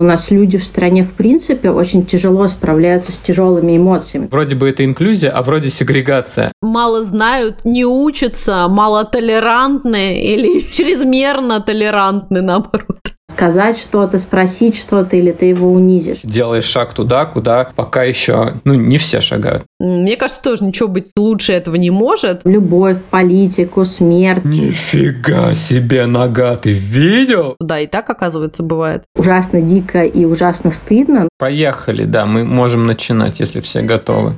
У нас люди в стране, в принципе, очень тяжело справляются с тяжелыми эмоциями. Вроде бы это инклюзия, а вроде сегрегация. Мало знают, не учатся, мало толерантны или чрезмерно толерантны, наоборот сказать что-то, спросить что-то, или ты его унизишь. Делаешь шаг туда, куда пока еще, ну, не все шагают. Мне кажется, тоже ничего быть лучше этого не может. Любовь, политику, смерть. Нифига себе нога, ты видел? Да, и так, оказывается, бывает. Ужасно дико и ужасно стыдно. Поехали, да, мы можем начинать, если все готовы.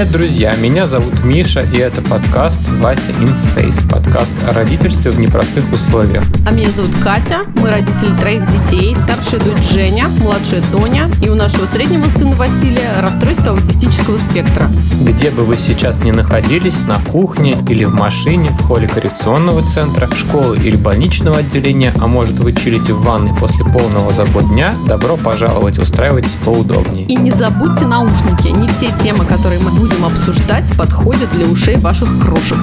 Привет, друзья! Меня зовут Миша, и это подкаст «Вася in Space», подкаст о родительстве в непростых условиях. А меня зовут Катя, мы родители троих детей, старшая дочь Женя, младшая Тоня, и у нашего среднего сына Василия расстройство аутистического спектра. Где бы вы сейчас ни находились, на кухне или в машине, в холле коррекционного центра, школы или больничного отделения, а может вы чилите в ванной после полного забот дня, добро пожаловать, устраивайтесь поудобнее. И не забудьте наушники, не все темы, которые мы будем обсуждать, подходят для ушей ваших крошек.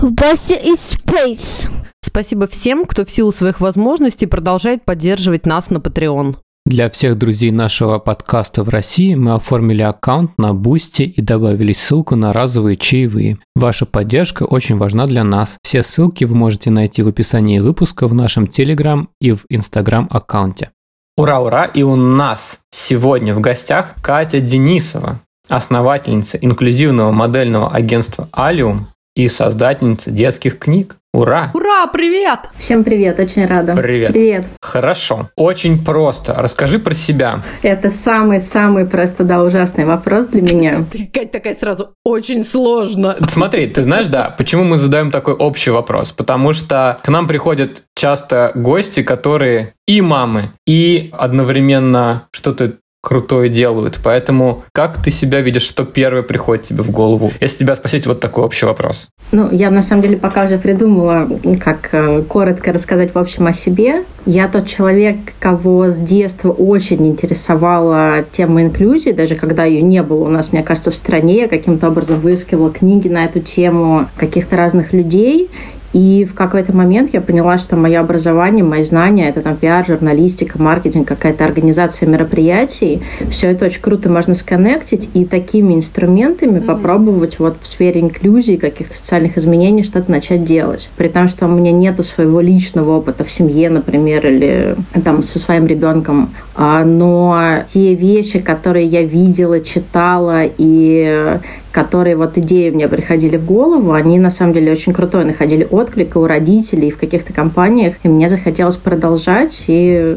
Вася из Space. Спасибо всем, кто в силу своих возможностей продолжает поддерживать нас на Patreon. Для всех друзей нашего подкаста в России мы оформили аккаунт на Boosty и добавили ссылку на разовые чаевые. Ваша поддержка очень важна для нас. Все ссылки вы можете найти в описании выпуска в нашем Телеграм и в Инстаграм аккаунте. Ура, ура! И у нас сегодня в гостях Катя Денисова, основательница инклюзивного модельного агентства «Алиум» и создательница детских книг. Ура! Ура, привет! Всем привет, очень рада. Привет. Привет. Хорошо. Очень просто. Расскажи про себя. Это самый-самый просто, да, ужасный вопрос для меня. Ты, Кать, такая сразу, очень сложно. Смотри, ты знаешь, да, почему мы задаем такой общий вопрос? Потому что к нам приходят часто гости, которые и мамы, и одновременно что-то крутое делают. Поэтому как ты себя видишь, что первое приходит тебе в голову? Если тебя спросить вот такой общий вопрос. Ну, я на самом деле пока уже придумала, как э, коротко рассказать в общем о себе. Я тот человек, кого с детства очень интересовала тема инклюзии, даже когда ее не было у нас, мне кажется, в стране. Я каким-то образом выискивала книги на эту тему каких-то разных людей. И в какой-то момент я поняла, что мое образование, мои знания, это там пиар, журналистика, маркетинг, какая-то организация мероприятий, все это очень круто можно сконнектить и такими инструментами mm-hmm. попробовать вот в сфере инклюзии, каких-то социальных изменений что-то начать делать. При том, что у меня нету своего личного опыта в семье, например, или там со своим ребенком, а, но те вещи, которые я видела, читала и которые вот идеи мне приходили в голову, они на самом деле очень крутой, находили отклик и у родителей, и в каких-то компаниях, и мне захотелось продолжать, и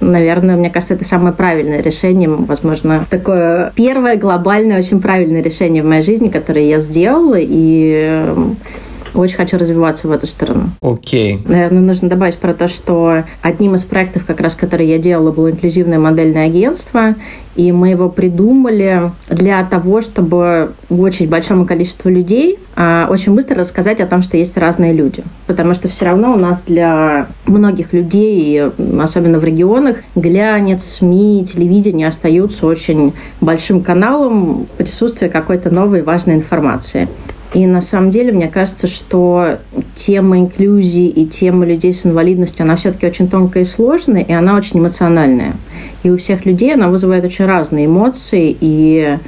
наверное, мне кажется, это самое правильное решение, возможно, такое первое глобальное, очень правильное решение в моей жизни, которое я сделала, и очень хочу развиваться в эту сторону. Окей. Okay. Наверное, нужно добавить про то, что одним из проектов, как раз, который я делала, было инклюзивное модельное агентство, и мы его придумали для того, чтобы очень большому количеству людей а, очень быстро рассказать о том, что есть разные люди. Потому что все равно у нас для многих людей, особенно в регионах, глянец, СМИ, телевидение остаются очень большим каналом присутствия какой-то новой важной информации. И на самом деле, мне кажется, что тема инклюзии и тема людей с инвалидностью, она все-таки очень тонкая и сложная, и она очень эмоциональная. И у всех людей она вызывает очень разные эмоции, и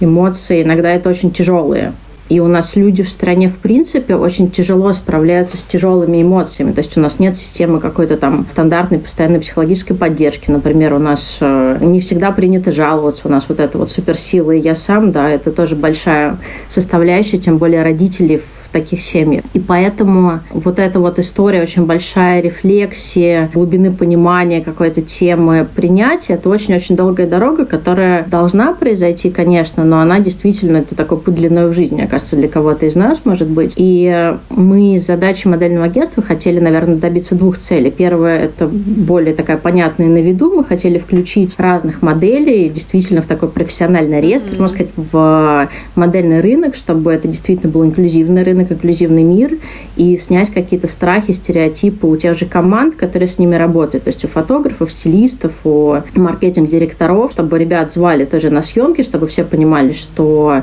эмоции иногда это очень тяжелые. И у нас люди в стране, в принципе, очень тяжело справляются с тяжелыми эмоциями. То есть у нас нет системы какой-то там стандартной постоянной психологической поддержки. Например, у нас э, не всегда принято жаловаться. У нас вот это вот суперсила и я сам, да, это тоже большая составляющая, тем более родители таких семьях. И поэтому вот эта вот история, очень большая рефлексия, глубины понимания какой-то темы, принятия, это очень-очень долгая дорога, которая должна произойти, конечно, но она действительно, это такой путь длиной в жизни, мне кажется, для кого-то из нас, может быть. И мы с задачей модельного агентства хотели, наверное, добиться двух целей. Первое – это более такая понятная на виду. Мы хотели включить разных моделей действительно в такой профессиональный реестр, mm-hmm. можно сказать, в модельный рынок, чтобы это действительно был инклюзивный рынок, инклюзивный мир, и снять какие-то страхи, стереотипы у тех же команд, которые с ними работают, то есть у фотографов, стилистов, у маркетинг-директоров, чтобы ребят звали тоже на съемки, чтобы все понимали, что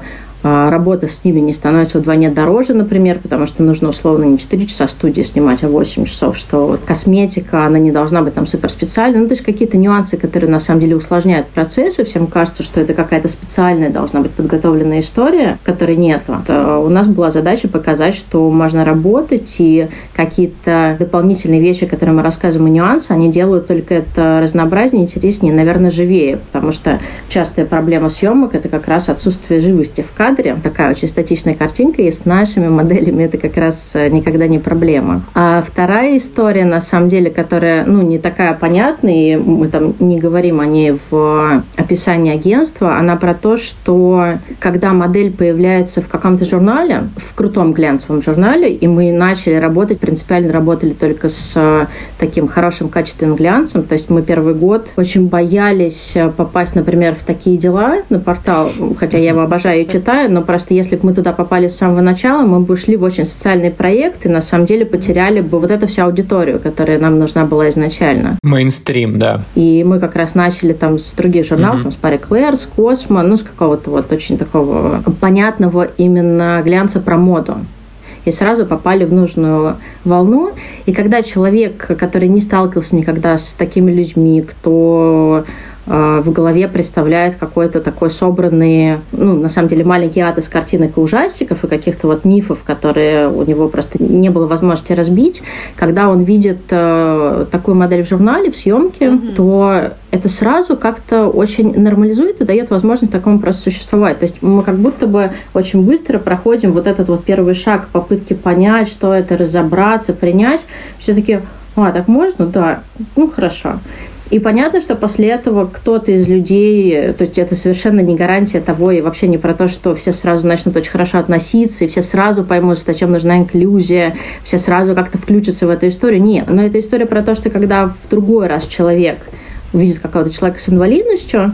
работа с ними не становится вдвойне дороже, например, потому что нужно условно не 4 часа студии снимать, а 8 часов, что вот косметика, она не должна быть там супер специальной. Ну, то есть какие-то нюансы, которые на самом деле усложняют процессы. Всем кажется, что это какая-то специальная должна быть подготовленная история, которой нет. У нас была задача показать, что можно работать, и какие-то дополнительные вещи, которые мы рассказываем, и нюансы, они делают только это разнообразнее, интереснее, наверное, живее, потому что частая проблема съемок – это как раз отсутствие живости в кадре, кадре, такая очень статичная картинка, и с нашими моделями это как раз э, никогда не проблема. А вторая история, на самом деле, которая, ну, не такая понятная, и мы там не говорим о ней в описании агентства, она про то, что когда модель появляется в каком-то журнале, в крутом глянцевом журнале, и мы начали работать, принципиально работали только с э, таким хорошим качественным глянцем, то есть мы первый год очень боялись э, попасть, например, в такие дела на портал, хотя я его обожаю и читаю, но просто если бы мы туда попали с самого начала, мы бы ушли в очень социальный проект и на самом деле потеряли бы вот эту всю аудиторию, которая нам нужна была изначально. Мейнстрим, да. И мы как раз начали там с других журналов, mm-hmm. там, с Пари Клэр, с Космо, ну, с какого-то вот очень такого понятного именно глянца про моду и сразу попали в нужную волну. И когда человек, который не сталкивался никогда с такими людьми, кто в голове представляет какой-то такой собранный, ну, на самом деле, маленький ад из картинок и ужастиков и каких-то вот мифов, которые у него просто не было возможности разбить. Когда он видит э, такую модель в журнале, в съемке, mm-hmm. то это сразу как-то очень нормализует и дает возможность такому просто существовать. То есть мы как будто бы очень быстро проходим вот этот вот первый шаг попытки понять, что это, разобраться, принять. Все-таки, а, так можно? Да, ну хорошо. И понятно, что после этого кто-то из людей, то есть это совершенно не гарантия того, и вообще не про то, что все сразу начнут очень хорошо относиться, и все сразу поймут, зачем нужна инклюзия, все сразу как-то включатся в эту историю. Нет, но это история про то, что когда в другой раз человек увидит какого-то человека с инвалидностью,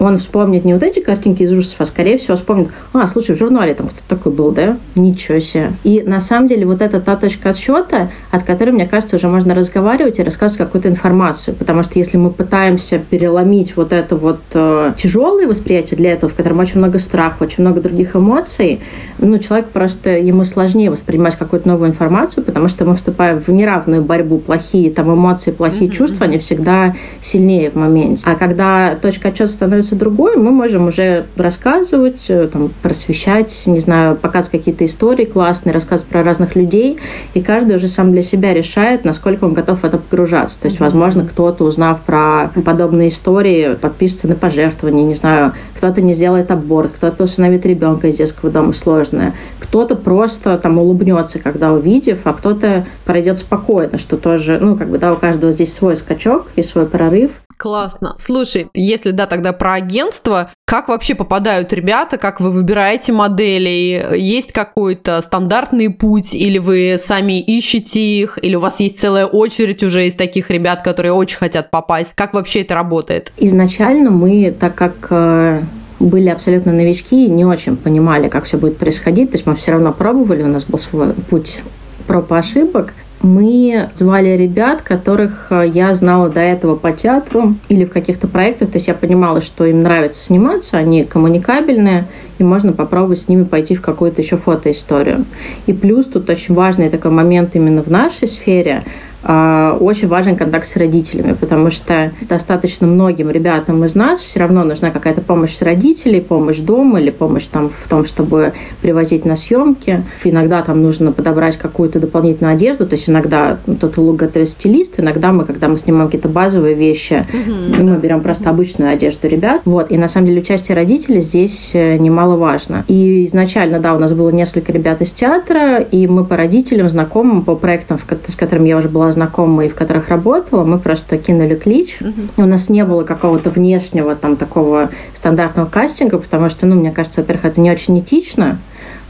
он вспомнит не вот эти картинки из ужасов, а скорее всего вспомнит, а, слушай, в журнале там кто-то такой был, да? Ничего себе. И на самом деле вот это та точка отсчета, от которой, мне кажется, уже можно разговаривать и рассказывать какую-то информацию. Потому что если мы пытаемся переломить вот это вот э, тяжелое восприятие для этого, в котором очень много страха, очень много других эмоций, ну, человек просто, ему сложнее воспринимать какую-то новую информацию, потому что мы вступаем в неравную борьбу. Плохие там эмоции, плохие mm-hmm. чувства, они всегда сильнее в моменте. А когда точка отчета становится становится другой, мы можем уже рассказывать, э, там, просвещать, не знаю, показывать какие-то истории классные, рассказывать про разных людей, и каждый уже сам для себя решает, насколько он готов в это погружаться. То есть, возможно, кто-то, узнав про подобные истории, подпишется на пожертвования, не знаю, кто-то не сделает аборт, кто-то усыновит ребенка из детского дома сложное, кто-то просто там улыбнется, когда увидев, а кто-то пройдет спокойно, что тоже, ну, как бы, да, у каждого здесь свой скачок и свой прорыв. Классно. Слушай, если да, тогда про агентство, как вообще попадают ребята, как вы выбираете модели? Есть какой-то стандартный путь, или вы сами ищете их, или у вас есть целая очередь уже из таких ребят, которые очень хотят попасть? Как вообще это работает? Изначально мы, так как э, были абсолютно новички и не очень понимали, как все будет происходить. То есть мы все равно пробовали, у нас был свой путь проб и ошибок мы звали ребят, которых э, я знала до этого по театру или в каких-то проектах. То есть я понимала, что им нравится сниматься, они коммуникабельные, и можно попробовать с ними пойти в какую-то еще фотоисторию. И плюс тут очень важный такой момент именно в нашей сфере – очень важен контакт с родителями, потому что достаточно многим ребятам из нас все равно нужна какая-то помощь с родителей, помощь дома или помощь там в том, чтобы привозить на съемки. Иногда там нужно подобрать какую-то дополнительную одежду, то есть иногда ну, тот лук готовит стилист, иногда мы, когда мы снимаем какие-то базовые вещи, mm-hmm, мы берем просто обычную одежду ребят. Вот. И на самом деле участие родителей здесь э, немаловажно. И изначально, да, у нас было несколько ребят из театра, и мы по родителям, знакомым, по проектам, с которыми я уже была знакомые, в которых работала, мы просто кинули клич. Угу. У нас не было какого-то внешнего там такого стандартного кастинга, потому что, ну, мне кажется, во-первых, это не очень этично,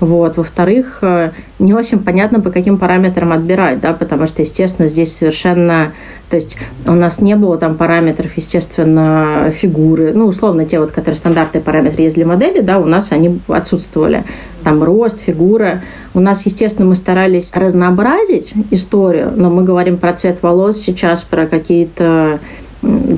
вот. Во-вторых, э, не очень понятно, по каким параметрам отбирать, да, потому что, естественно, здесь совершенно... То есть у нас не было там параметров, естественно, фигуры. Ну, условно, те вот, которые стандартные параметры есть для модели, да, у нас они отсутствовали. Там рост, фигура. У нас, естественно, мы старались разнообразить историю, но мы говорим про цвет волос сейчас, про какие-то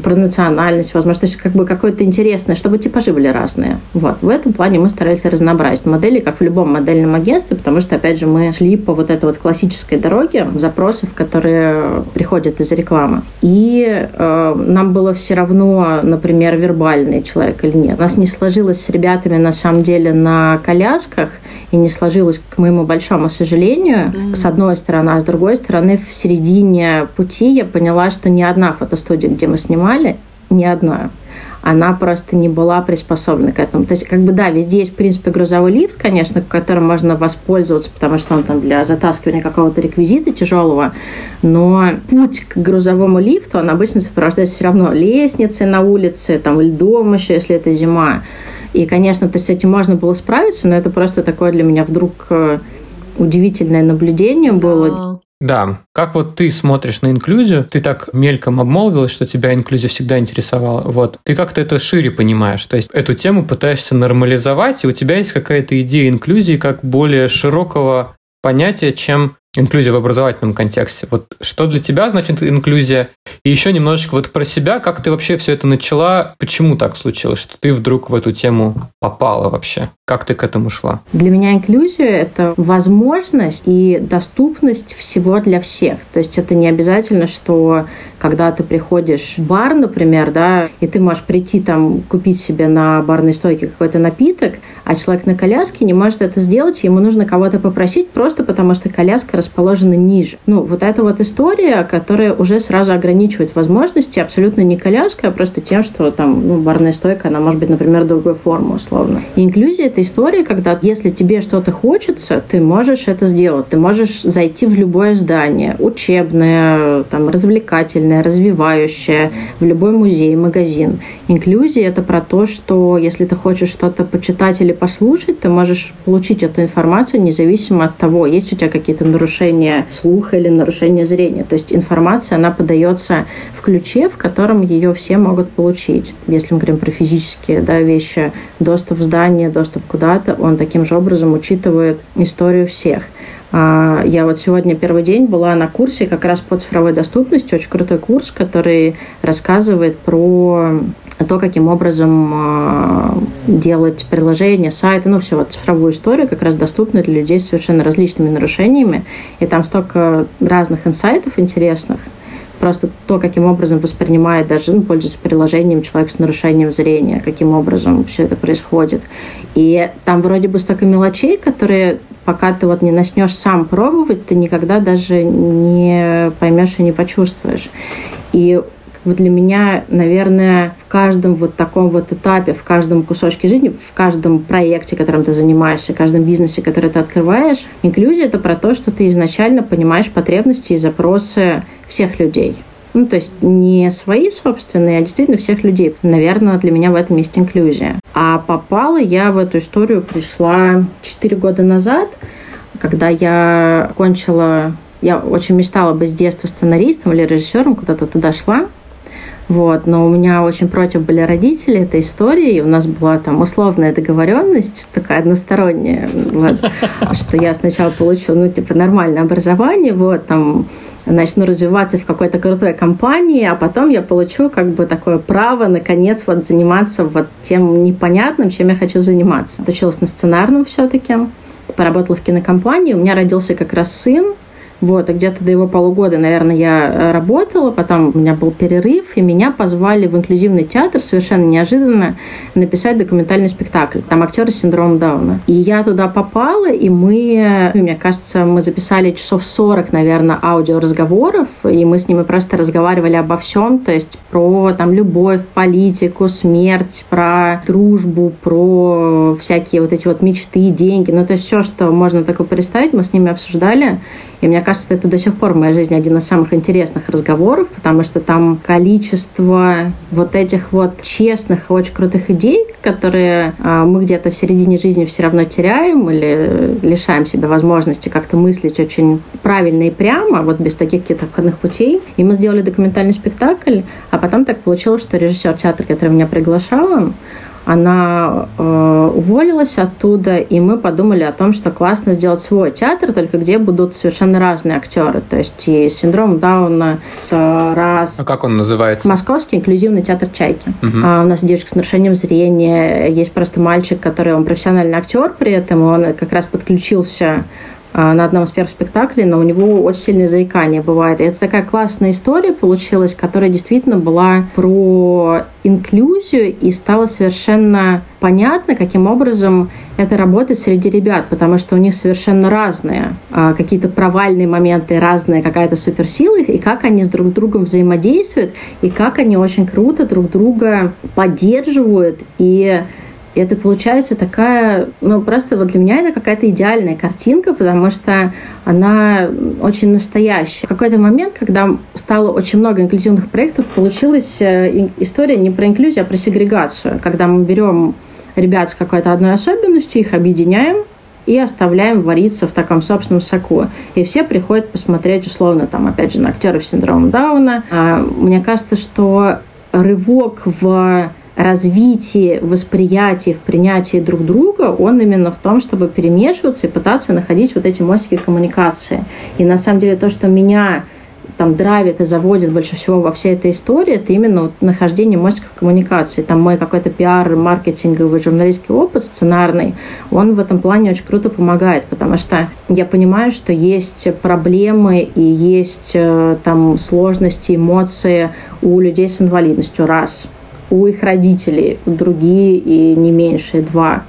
про национальность, возможно, то есть как бы какое-то интересное, чтобы типажи были разные. Вот. В этом плане мы старались разнообразить модели, как в любом модельном агентстве, потому что, опять же, мы шли по вот этой вот классической дороге запросов, которые приходят из рекламы. И э, нам было все равно, например, вербальный человек или нет. У нас не сложилось с ребятами, на самом деле, на колясках, и не сложилось, к моему большому сожалению, mm-hmm. с одной стороны, а с другой стороны, в середине пути я поняла, что ни одна фотостудия, где мы снимали, ни одна, она просто не была приспособлена к этому. То есть, как бы, да, везде есть, в принципе, грузовой лифт, конечно, которым можно воспользоваться, потому что он там для затаскивания какого-то реквизита тяжелого, но путь к грузовому лифту, он обычно сопровождается все равно лестницей на улице, там, льдом еще, если это зима. И, конечно, то с этим можно было справиться, но это просто такое для меня вдруг э, удивительное наблюдение было. Да, как вот ты смотришь на инклюзию, ты так мельком обмолвилась, что тебя инклюзия всегда интересовала. Вот, ты как-то это шире понимаешь, то есть эту тему пытаешься нормализовать, и у тебя есть какая-то идея инклюзии как более широкого понятия, чем инклюзия в образовательном контексте. Вот что для тебя значит инклюзия? И еще немножечко вот про себя, как ты вообще все это начала, почему так случилось, что ты вдруг в эту тему попала вообще? Как ты к этому шла? Для меня инклюзия – это возможность и доступность всего для всех. То есть это не обязательно, что когда ты приходишь в бар, например, да, и ты можешь прийти там купить себе на барной стойке какой-то напиток, а человек на коляске не может это сделать, ему нужно кого-то попросить просто потому, что коляска расположена ниже. Ну, вот эта вот история, которая уже сразу ограничивает возможности, абсолютно не коляска, а просто тем, что там ну, барная стойка, она может быть, например, другой формы условно. И инклюзия – это история, когда если тебе что-то хочется, ты можешь это сделать. Ты можешь зайти в любое здание, учебное, там, развлекательное, развивающее, в любой музей, магазин. Инклюзия – это про то, что если ты хочешь что-то почитать или послушать, ты можешь получить эту информацию независимо от того, есть у тебя какие-то нарушения слуха или нарушения зрения. То есть информация, она подается в ключе, в котором ее все могут получить. Если мы говорим про физические да, вещи, доступ в здание, доступ куда-то, он таким же образом учитывает историю всех. А, я вот сегодня первый день была на курсе как раз по цифровой доступности, очень крутой курс, который рассказывает про то, каким образом а, делать приложения, сайты, ну, все, вот цифровую историю, как раз доступную для людей с совершенно различными нарушениями. И там столько разных инсайтов интересных – просто то, каким образом воспринимает даже, ну, пользуется приложением человек с нарушением зрения, каким образом все это происходит. И там вроде бы столько мелочей, которые пока ты вот не начнешь сам пробовать, ты никогда даже не поймешь и не почувствуешь. И вот для меня, наверное, в каждом вот таком вот этапе, в каждом кусочке жизни, в каждом проекте, которым ты занимаешься, в каждом бизнесе, который ты открываешь, инклюзия – это про то, что ты изначально понимаешь потребности и запросы всех людей. Ну, то есть не свои собственные, а действительно всех людей. Наверное, для меня в этом есть инклюзия. А попала я в эту историю, пришла 4 года назад, когда я кончила я очень мечтала быть с детства сценаристом или режиссером, куда-то туда шла. Вот, но у меня очень против были родители этой истории, и у нас была там условная договоренность, такая односторонняя, вот, что я сначала получу, ну, типа, нормальное образование, вот, там, начну развиваться в какой-то крутой компании, а потом я получу как бы такое право, наконец, вот заниматься вот тем непонятным, чем я хочу заниматься. Отучилась на сценарном все-таки, поработала в кинокомпании, у меня родился как раз сын, Вот, и где-то до его полугода, наверное, я э, работала, потом у меня был перерыв, и меня позвали в инклюзивный театр совершенно неожиданно написать документальный спектакль. Там актеры с синдромом Дауна. И я туда попала, и мы, мне кажется, мы записали часов 40, наверное, аудиоразговоров, и мы с ними просто разговаривали обо всем, то есть про там любовь, политику, смерть, про дружбу, про всякие вот эти вот мечты, деньги, ну то есть все, что можно такое представить, мы с ними обсуждали. И мне кажется, это до сих пор в моей жизни один из самых интересных разговоров, потому что там количество вот этих вот честных очень крутых идей, которые э, мы где-то в середине жизни все равно теряем или лишаем себя возможности как-то мыслить очень правильно и прямо, вот без таких каких-то входных путей. И мы сделали документальный спектакль, а потом так получилось, что режиссер театра, который меня приглашал, она э, уволилась оттуда, и мы подумали о том, что классно сделать свой театр, только где будут совершенно разные актеры. То есть и синдром Дауна с раз... А как он называется? Московский инклюзивный театр «Чайки». Мгм. А у нас девочка с нарушением зрения, есть просто мальчик, который он профессиональный актер при этом, он как раз подключился на одном из первых спектаклей, но у него очень сильное заикание бывает. И это такая классная история получилась, которая действительно была про инклюзию и стало совершенно понятно, каким образом это работает среди ребят, потому что у них совершенно разные а, какие-то провальные моменты, разная какая-то суперсила, и как они с друг другом взаимодействуют, и как они очень круто друг друга поддерживают и и это получается такая, ну просто вот для меня это какая-то идеальная картинка, потому что она очень настоящая. В какой-то момент, когда стало очень много инклюзивных проектов, получилась э, история не про инклюзию, а про сегрегацию. Когда мы берем ребят с какой-то одной особенностью, их объединяем, и оставляем вариться в таком собственном соку. И все приходят посмотреть, условно, там, опять же, на актеров с синдромом Дауна. А, Мне кажется, что рывок в развитии, восприятии, в принятии друг друга, он именно в том, чтобы перемешиваться и пытаться находить вот эти мостики коммуникации. И на самом деле то, что меня там драйвит и заводит больше всего во всей этой истории, это именно вот нахождение мостиков коммуникации. Там мой какой-то пиар, маркетинговый, журналистский опыт сценарный, он в этом плане очень круто помогает, потому что я понимаю, что есть проблемы и есть э, там сложности, эмоции у людей с инвалидностью, раз. У их родителей, другие и не меньшие, два.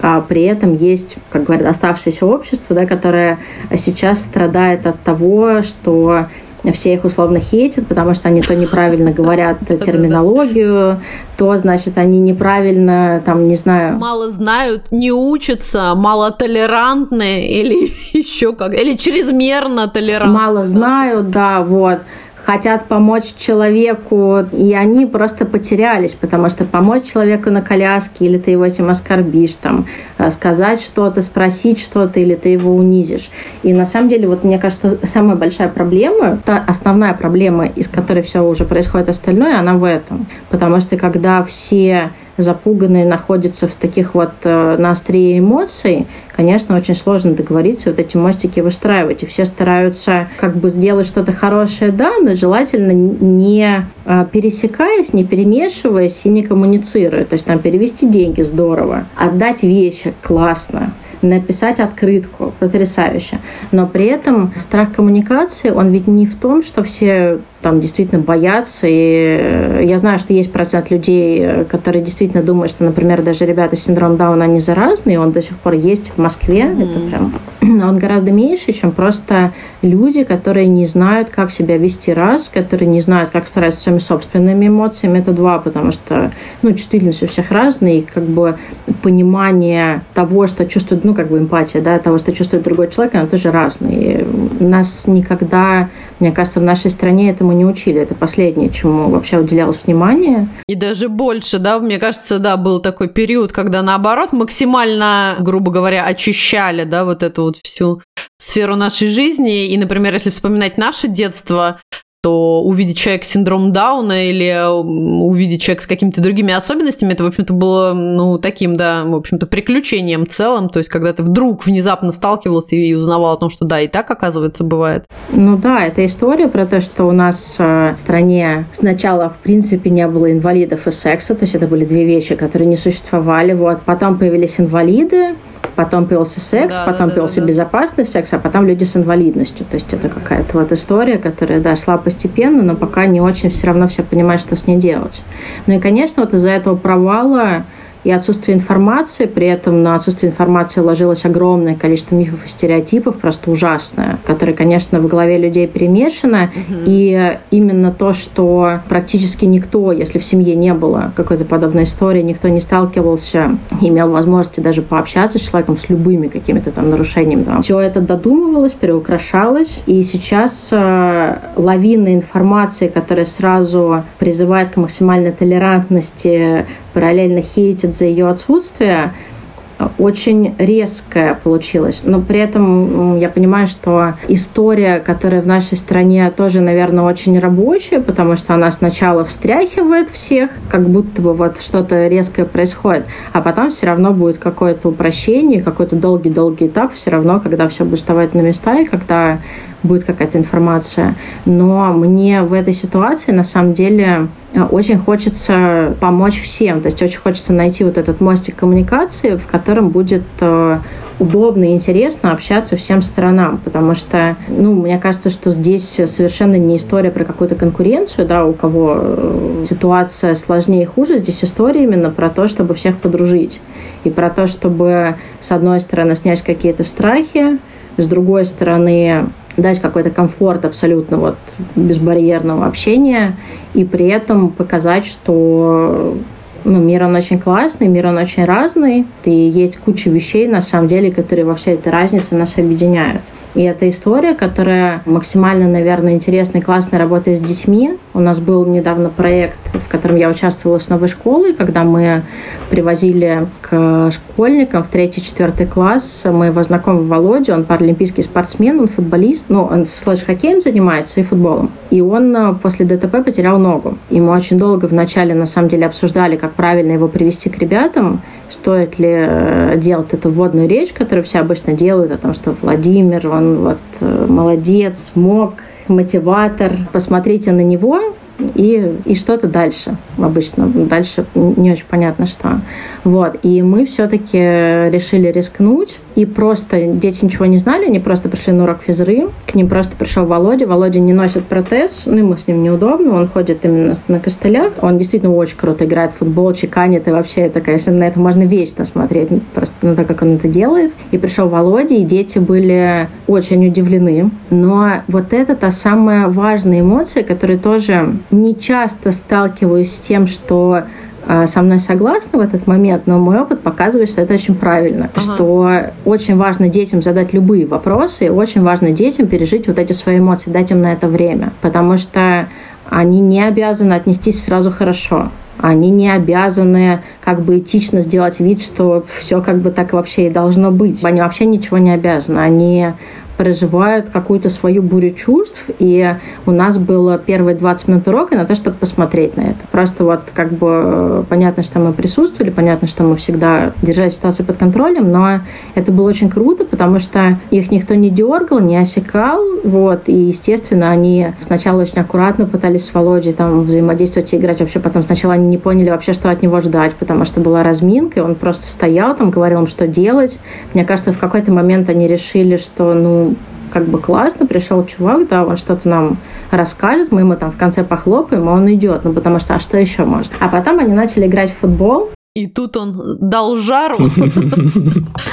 А при этом есть, как говорят, оставшееся общество, да, которое сейчас страдает от того, что все их условно хейтят, потому что они то неправильно говорят терминологию, то, значит, они неправильно, там, не знаю, Мало знают, не учатся, мало толерантны или еще как, или чрезмерно толерантны. мало знают, да, вот хотят помочь человеку, и они просто потерялись, потому что помочь человеку на коляске, или ты его этим оскорбишь, там, э, сказать что-то, спросить что-то, или ты его унизишь. И на самом деле, вот мне кажется, самая большая проблема, та основная проблема, из которой все уже происходит остальное, она в этом. Потому что когда все запуганные находятся в таких вот э, на острие эмоций, конечно, очень сложно договориться, вот эти мостики выстраивать. И все стараются как бы сделать что-то хорошее, да, но желательно не э, пересекаясь, не перемешиваясь и не коммуницируя. То есть там перевести деньги здорово, отдать вещи классно, написать открытку, потрясающе. Но при этом страх коммуникации, он ведь не в том, что все там действительно боятся. И э, я знаю, что есть процент людей, э, которые действительно думают, что, например, даже ребята с синдромом Дауна, они заразные, он до сих пор есть в Москве. Это прям... Но он гораздо меньше, чем просто люди, которые не знают, как себя вести раз, которые не знают, как справиться с своими собственными эмоциями, это два, потому что, ну, чувствительность у всех разная, и как бы понимание того, что чувствует, ну, как бы эмпатия, да, того, что чувствует другой человек, она тоже разная. И нас никогда, мне кажется, в нашей стране этому не учили. Это последнее, чему вообще уделялось внимание. И даже больше, да, мне кажется, да, был такой период, когда наоборот максимально, грубо говоря, очищали, да, вот эту вот всю сферу нашей жизни. И, например, если вспоминать наше детство, то увидеть человека с синдромом Дауна или увидеть человека с какими-то другими особенностями, это, в общем-то, было, ну, таким, да, в общем-то, приключением целым. То есть, когда ты вдруг внезапно сталкивался и узнавал о том, что да, и так, оказывается, бывает. Ну да, это история про то, что у нас э, в стране сначала, в принципе, не было инвалидов и секса, то есть это были две вещи, которые не существовали. Вот. Потом появились инвалиды, потом появился секс, Да, потом да, да, появился да. безопасный секс, а потом люди с инвалидностью. То есть это какая-то вот история, которая, да, шла постепенно, но пока не очень все равно все понимают, что с ней делать. Ну и, конечно, вот из-за этого провала и отсутствие информации, при этом на отсутствие информации ложилось огромное количество мифов и стереотипов, просто ужасное, которые, конечно, в голове людей перемешано. И именно то, что практически никто, если в семье не было какой-то подобной истории, никто не сталкивался, не имел возможности даже пообщаться с человеком с любыми какими-то там нарушениями. Все это додумывалось, переукрашалось, и сейчас э, лавина информации, которая сразу призывает к максимальной толерантности, параллельно хейтит за ее отсутствие, очень резкая получилась. Но при этом я понимаю, что история, которая в нашей стране тоже, наверное, очень рабочая, потому что она сначала встряхивает всех, как будто бы вот что-то резкое происходит, а потом все равно будет какое-то упрощение, какой-то долгий-долгий этап все равно, когда все будет вставать на места и когда будет какая-то информация. Но мне в этой ситуации на самом деле э, очень хочется помочь всем. То есть очень хочется найти вот этот мостик коммуникации, в котором будет э, удобно и интересно общаться всем сторонам, потому что, ну, мне кажется, что здесь совершенно не история про какую-то конкуренцию, да, у кого э, ситуация сложнее и хуже, здесь история именно про то, чтобы всех подружить, и про то, чтобы, с одной стороны, снять какие-то страхи, с другой стороны, дать какой-то комфорт абсолютно вот безбарьерного общения и при этом показать, что ну, мир он очень классный, мир он очень разный, и есть куча вещей, на самом деле, которые во всей этой разнице нас объединяют. И это история, которая максимально, наверное, интересная и классная работает с детьми. У нас был недавно проект, в котором я участвовала с новой школой, когда мы привозили к школьникам в третий-четвертый класс моего знакомого Володю. Он паралимпийский спортсмен, он футболист. Ну, он слэш-хоккеем занимается и футболом. И он э, после ДТП потерял ногу. И мы очень долго вначале, на самом деле, обсуждали, как правильно его привести к ребятам, стоит ли э, делать эту вводную речь, которую все обычно делают, о том, что Владимир, он вот э, молодец, смог, мотиватор. Посмотрите на него, и, и что-то дальше. Обычно дальше не очень понятно что. Вот. И мы все-таки решили рискнуть. И просто дети ничего не знали, они просто пришли на урок физры. К ним просто пришел Володя. Володя не носит протез, ну ему с ним неудобно. Он ходит именно на костылях. Он действительно очень круто играет в футбол, чеканит. И вообще это, конечно, на это можно вечно смотреть, просто на то, как он это делает. И пришел Володя, и дети были очень удивлены. Но вот это та самая важная эмоция, которая тоже не часто сталкиваюсь с тем, что э, со мной согласны в этот момент, но мой опыт показывает, что это очень правильно, Ага. что очень важно детям задать любые вопросы, и очень важно детям пережить вот эти свои эмоции, дать им на это время, потому что они не обязаны отнестись сразу хорошо. Они не обязаны как бы этично сделать вид, что все как бы так вообще и должно быть. Они вообще ничего не обязаны. Они проживают какую-то свою бурю чувств, и у нас было первые 20 минут урока на то, чтобы посмотреть на это. Просто вот как бы э, понятно, что мы присутствовали, понятно, что мы всегда держали ситуацию под контролем, но это было очень круто, потому что их никто не дергал, не осекал, вот, и, естественно, они сначала очень аккуратно пытались с Володей там взаимодействовать и играть, вообще потом сначала они не поняли вообще, что от него ждать, потому что была разминка, и он просто стоял там, говорил им, что делать. Мне кажется, в какой-то момент они решили, что, ну, как бы классно, пришел чувак, да, он что-то нам расскажет, мы ему там в конце похлопаем, и он идет, ну, потому что, а что еще может? А потом они начали играть в футбол, И тут он дал жару.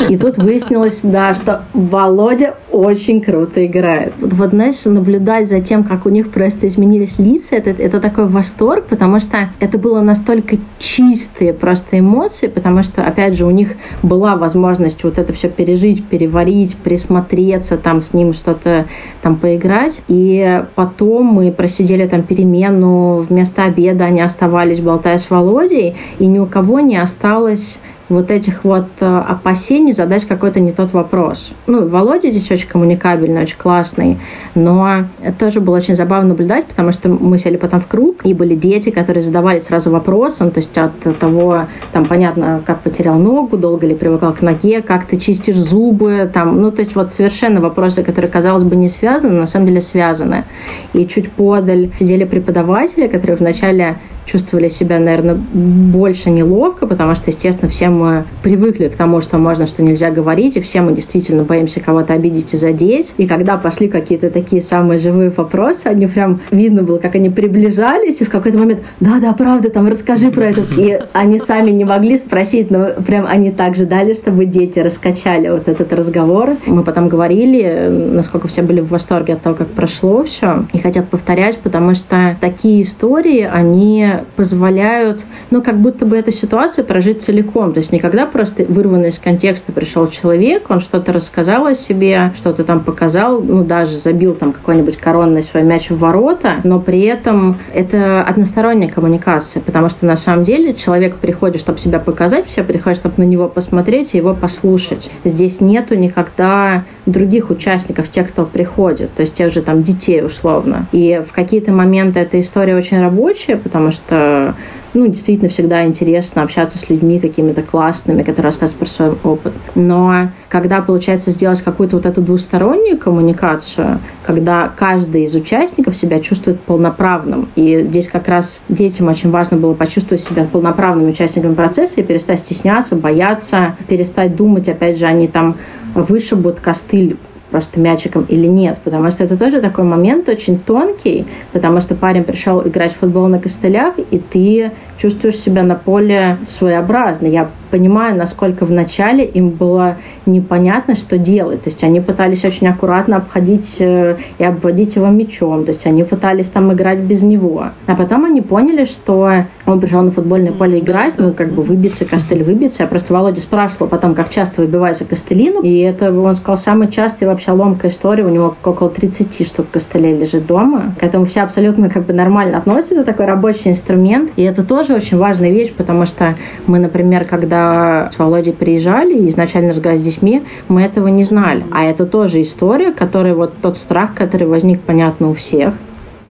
и тут выяснилось, да, что Володя очень круто играет. Вот, знаешь, наблюдать за тем, как у них просто изменились лица, это, это такой восторг, потому что это было настолько чистые просто эмоции, потому что, опять же, у них была возможность вот это все пережить, переварить, присмотреться, там с ним что-то там поиграть. И потом мы просидели там перемену, вместо обеда они оставались, болтая с Володей, и ни у кого не осталось вот этих вот э, опасений задать какой-то не тот вопрос. Ну, Володя здесь очень коммуникабельный, очень классный, но это тоже было очень забавно наблюдать, потому что мы сели потом в круг, и были дети, которые задавали сразу вопросы, ну, то есть от того, там, понятно, как потерял ногу, долго ли привыкал к ноге, как ты чистишь зубы, там, ну, то есть вот совершенно вопросы, которые, казалось бы, не связаны, но на самом деле связаны. И чуть подаль сидели преподаватели, которые вначале чувствовали себя, наверное, больше неловко, потому что, естественно, все мы привыкли к тому, что можно, что нельзя говорить, и все мы действительно боимся кого-то обидеть и задеть. И когда пошли какие-то такие самые живые вопросы, они прям видно было, как они приближались, и в какой-то момент, да-да, правда, там расскажи про это. И они сами не могли спросить, но прям они так ждали, чтобы дети раскачали вот этот разговор. Мы потом говорили, насколько все были в восторге от того, как прошло все, и хотят повторять, потому что такие истории, они позволяют, ну, как будто бы эту ситуацию прожить целиком. То есть никогда просто вырванный из контекста пришел человек, он что-то рассказал о себе, что-то там показал, ну, даже забил там какой-нибудь коронный свой мяч в ворота, но при этом это односторонняя коммуникация, потому что на самом деле человек приходит, чтобы себя показать, все приходят, чтобы на него посмотреть и его послушать. Здесь нету никогда других участников, тех, кто приходит, то есть тех же там детей условно. И в какие-то моменты эта история очень рабочая, потому что ну, действительно всегда интересно общаться с людьми какими-то классными, которые рассказывают про свой опыт. Но когда получается сделать какую-то вот эту двустороннюю коммуникацию, когда каждый из участников себя чувствует полноправным, и здесь как раз детям очень важно было почувствовать себя полноправными участниками процесса и перестать стесняться, бояться, перестать думать, опять же, они там вышибут костыль просто мячиком или нет, потому что это тоже такой момент очень тонкий, потому что парень пришел играть в футбол на костылях, и ты чувствуешь себя на поле своеобразно. Я понимаю, насколько вначале им было непонятно, что делать. То есть они пытались очень аккуратно обходить э, и обводить его мячом. То есть они пытались там играть без него. А потом они поняли, что он пришел на футбольное поле играть, ну, как бы выбиться, костыль выбиться. Я просто Володя спрашивала потом, как часто выбивается костылину. И это, он сказал, самый частый вообще ломкая история. У него около 30 штук костылей лежит дома. К этому все абсолютно как бы нормально относятся. Такой рабочий инструмент. И это тоже очень важная вещь, потому что мы, например, когда с Володей приезжали и изначально разговаривали с детьми, мы этого не знали. А это тоже история, которая вот тот страх, который возник, понятно, у всех.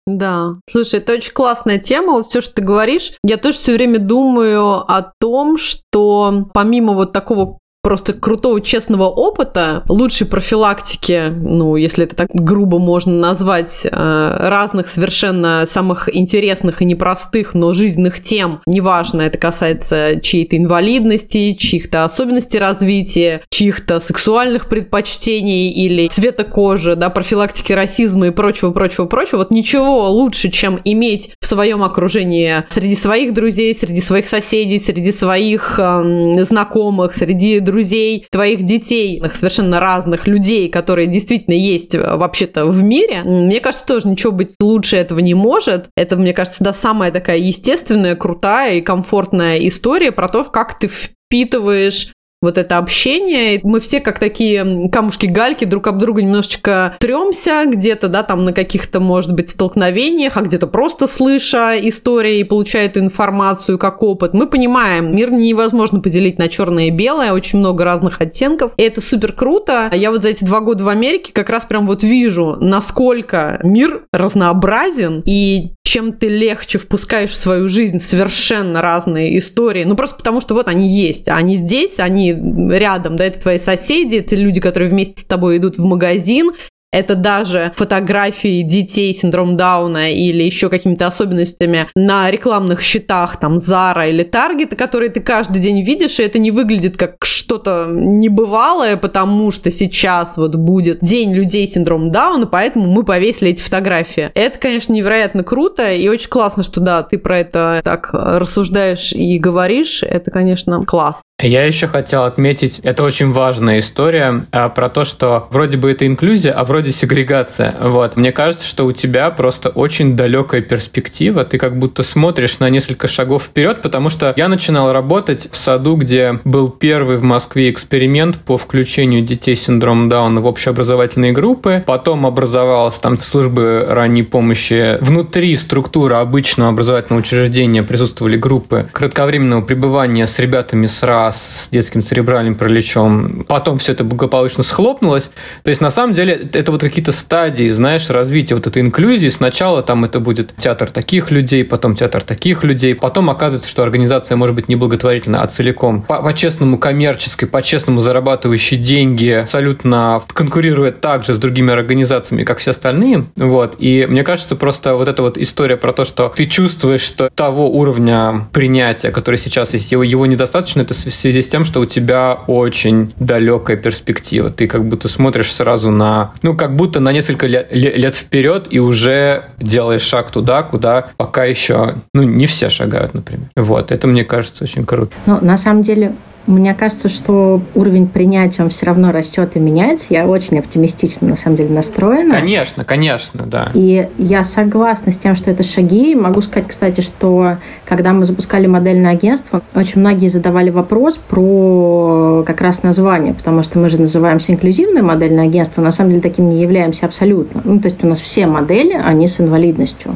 Да. Слушай, это очень классная тема. Вот все, что ты говоришь. Я тоже все время думаю о том, что помимо вот такого просто крутого, честного опыта, лучшей профилактики, ну, если это так грубо можно назвать, э, разных совершенно самых интересных и непростых, но жизненных тем, неважно, это касается чьей-то инвалидности, чьих-то особенностей развития, чьих-то сексуальных предпочтений или цвета кожи, да, профилактики расизма и прочего, прочего, прочего. Вот ничего лучше, чем иметь в своем окружении среди своих друзей, среди своих соседей, среди своих э, знакомых, среди друзей, друзей, твоих детей, совершенно разных людей, которые действительно есть э, вообще-то в мире, мне кажется, тоже ничего быть лучше этого не может. Это, мне кажется, да, самая такая естественная, крутая и комфортная история про то, как ты впитываешь вот это общение. Мы все как такие камушки-гальки друг об друга немножечко тремся, где-то, да, там на каких-то, может быть, столкновениях, а где-то просто слыша истории и получая эту информацию как опыт. Мы понимаем, мир невозможно поделить на черное и белое, очень много разных оттенков, и это супер круто. Я вот за эти два года в Америке как раз прям вот вижу, насколько мир разнообразен, и чем ты легче впускаешь в свою жизнь совершенно разные истории, ну просто потому что вот они есть, они здесь, они рядом, да, это твои соседи, это люди, которые вместе с тобой идут в магазин, это даже фотографии детей с синдромом Дауна или еще какими-то особенностями на рекламных счетах, там, Zara или Target, которые ты каждый день видишь, и это не выглядит как что-то небывалое, потому что сейчас вот будет День людей с синдромом Дауна, поэтому мы повесили эти фотографии. Это, конечно, невероятно круто, и очень классно, что, да, ты про это так рассуждаешь и говоришь. Это, конечно, класс. Я еще хотел отметить, это очень важная история а, про то, что вроде бы это инклюзия, а вроде сегрегация. Вот. Мне кажется, что у тебя просто очень далекая перспектива. Ты как будто смотришь на несколько шагов вперед, потому что я начинал работать в саду, где был первый в Москве эксперимент по включению детей с синдромом Дауна в общеобразовательные группы. Потом образовалась там службы ранней помощи. Внутри структуры обычного образовательного учреждения присутствовали группы кратковременного пребывания с ребятами с РА, раз с детским церебральным параличом. Потом все это благополучно схлопнулось. То есть, на самом деле, это вот какие-то стадии, знаешь, развития вот этой инклюзии. Сначала там это будет театр таких людей, потом театр таких людей. Потом оказывается, что организация может быть не благотворительна, а целиком по-честному коммерческой, по-честному зарабатывающей деньги, абсолютно конкурирует также с другими организациями, как все остальные. Вот. И мне кажется, просто вот эта вот история про то, что ты чувствуешь, что того уровня принятия, который сейчас есть, его, его недостаточно, это в связи с тем, что у тебя очень далекая перспектива. Ты как будто смотришь сразу на, ну, как будто на несколько лет, лет вперед и уже делаешь шаг туда, куда пока еще, ну, не все шагают, например. Вот, это мне кажется очень круто. Ну, на самом деле, мне кажется, что уровень принятия он все равно растет и меняется. Я очень оптимистично, на самом деле, настроена. Конечно, конечно, да. И я согласна с тем, что это шаги. Могу сказать, кстати, что когда мы запускали модельное агентство, очень многие задавали вопрос про как раз название, потому что мы же называемся инклюзивное модельное агентство, на самом деле таким не являемся абсолютно. Ну, то есть у нас все модели, они с инвалидностью.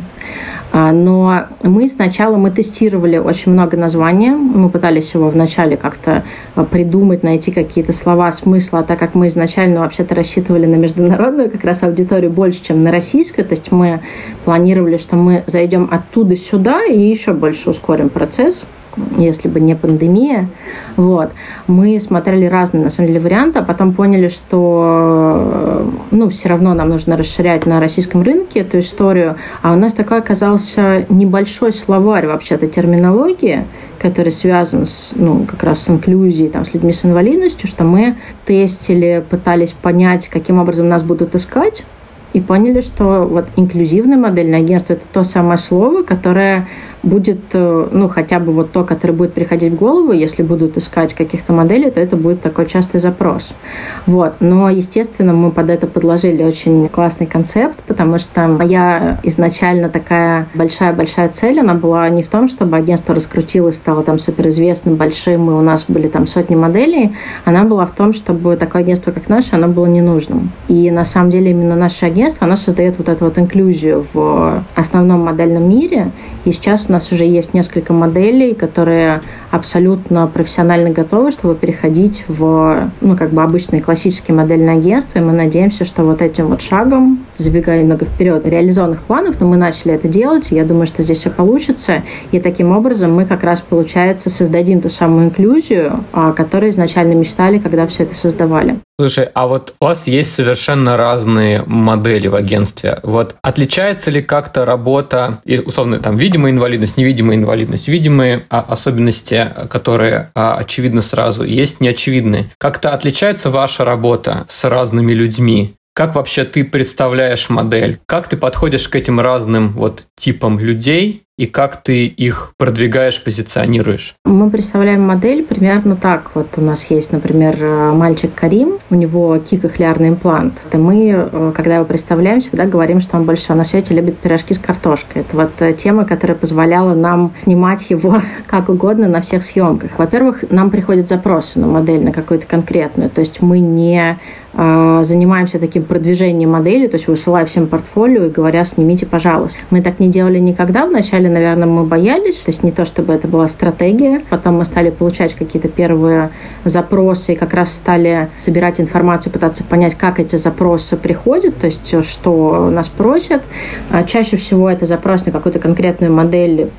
А, но мы сначала мы тестировали очень много названий. Мы пытались его вначале как-то а, придумать, найти какие-то слова, смысла, а так как мы изначально вообще-то рассчитывали на международную как раз аудиторию больше, чем на российскую. То есть мы планировали, что мы зайдем оттуда сюда и еще больше ускорим процесс если бы не пандемия. Вот. Мы смотрели разные, на самом деле, варианты, а потом поняли, что ну, все равно нам нужно расширять на российском рынке эту историю. А у нас такой оказался небольшой словарь вообще-то терминологии, который связан с, ну, как раз с инклюзией, там, с людьми с инвалидностью, что мы тестили, пытались понять, каким образом нас будут искать, и поняли, что вот инклюзивное модельное агентство – это то самое слово, которое будет, э, ну, хотя бы вот то, которое будет приходить в голову, если будут искать каких-то моделей, то это будет такой частый запрос. Вот. Но, естественно, мы под это подложили очень классный концепт, потому что моя изначально такая большая-большая цель, она была не в том, чтобы агентство раскрутилось, стало там суперизвестным, большим, и у нас были там сотни моделей, она была в том, чтобы такое агентство, как наше, оно было ненужным. И на самом деле именно наше агентство, оно создает вот эту вот инклюзию в основном модельном мире, и сейчас у нас уже есть несколько моделей, которые абсолютно профессионально готовы, чтобы переходить в ну, как бы обычные классические модельные агентства. И мы надеемся, что вот этим вот шагом, забегая немного вперед, реализованных планов, но мы начали это делать, и я думаю, что здесь все получится. И таким образом мы как раз, получается, создадим ту самую инклюзию, о которой изначально мечтали, когда все это создавали. Слушай, а вот у вас есть совершенно разные модели в агентстве. Вот отличается ли как-то работа, и, условно, там, видимая инвалидность, невидимая инвалидность, видимые а, особенности, которые а, очевидны сразу, есть неочевидные. Как-то отличается ваша работа с разными людьми? Как вообще ты представляешь модель? Как ты подходишь к этим разным вот типам людей? И как ты их продвигаешь, позиционируешь? Мы представляем модель примерно так. Вот у нас есть, например, мальчик Карим, у него кикохлеарный имплант. И мы, э, когда его представляем, всегда говорим, что он больше всего на свете любит пирожки с картошкой. Это вот э, тема, которая позволяла нам снимать его как угодно на всех съемках. Во-первых, нам приходят запросы на модель, на какую-то конкретную. То есть мы не э, занимаемся таким продвижением модели, то есть высылая всем портфолио и говоря, снимите, пожалуйста. Мы так не делали никогда вначале, наверное, мы боялись, то есть не то, чтобы это была стратегия. Потом мы стали получать какие-то первые запросы и как раз стали собирать информацию, пытаться понять, как эти запросы приходят, то есть что нас просят. А чаще всего это запрос на какую-то конкретную модель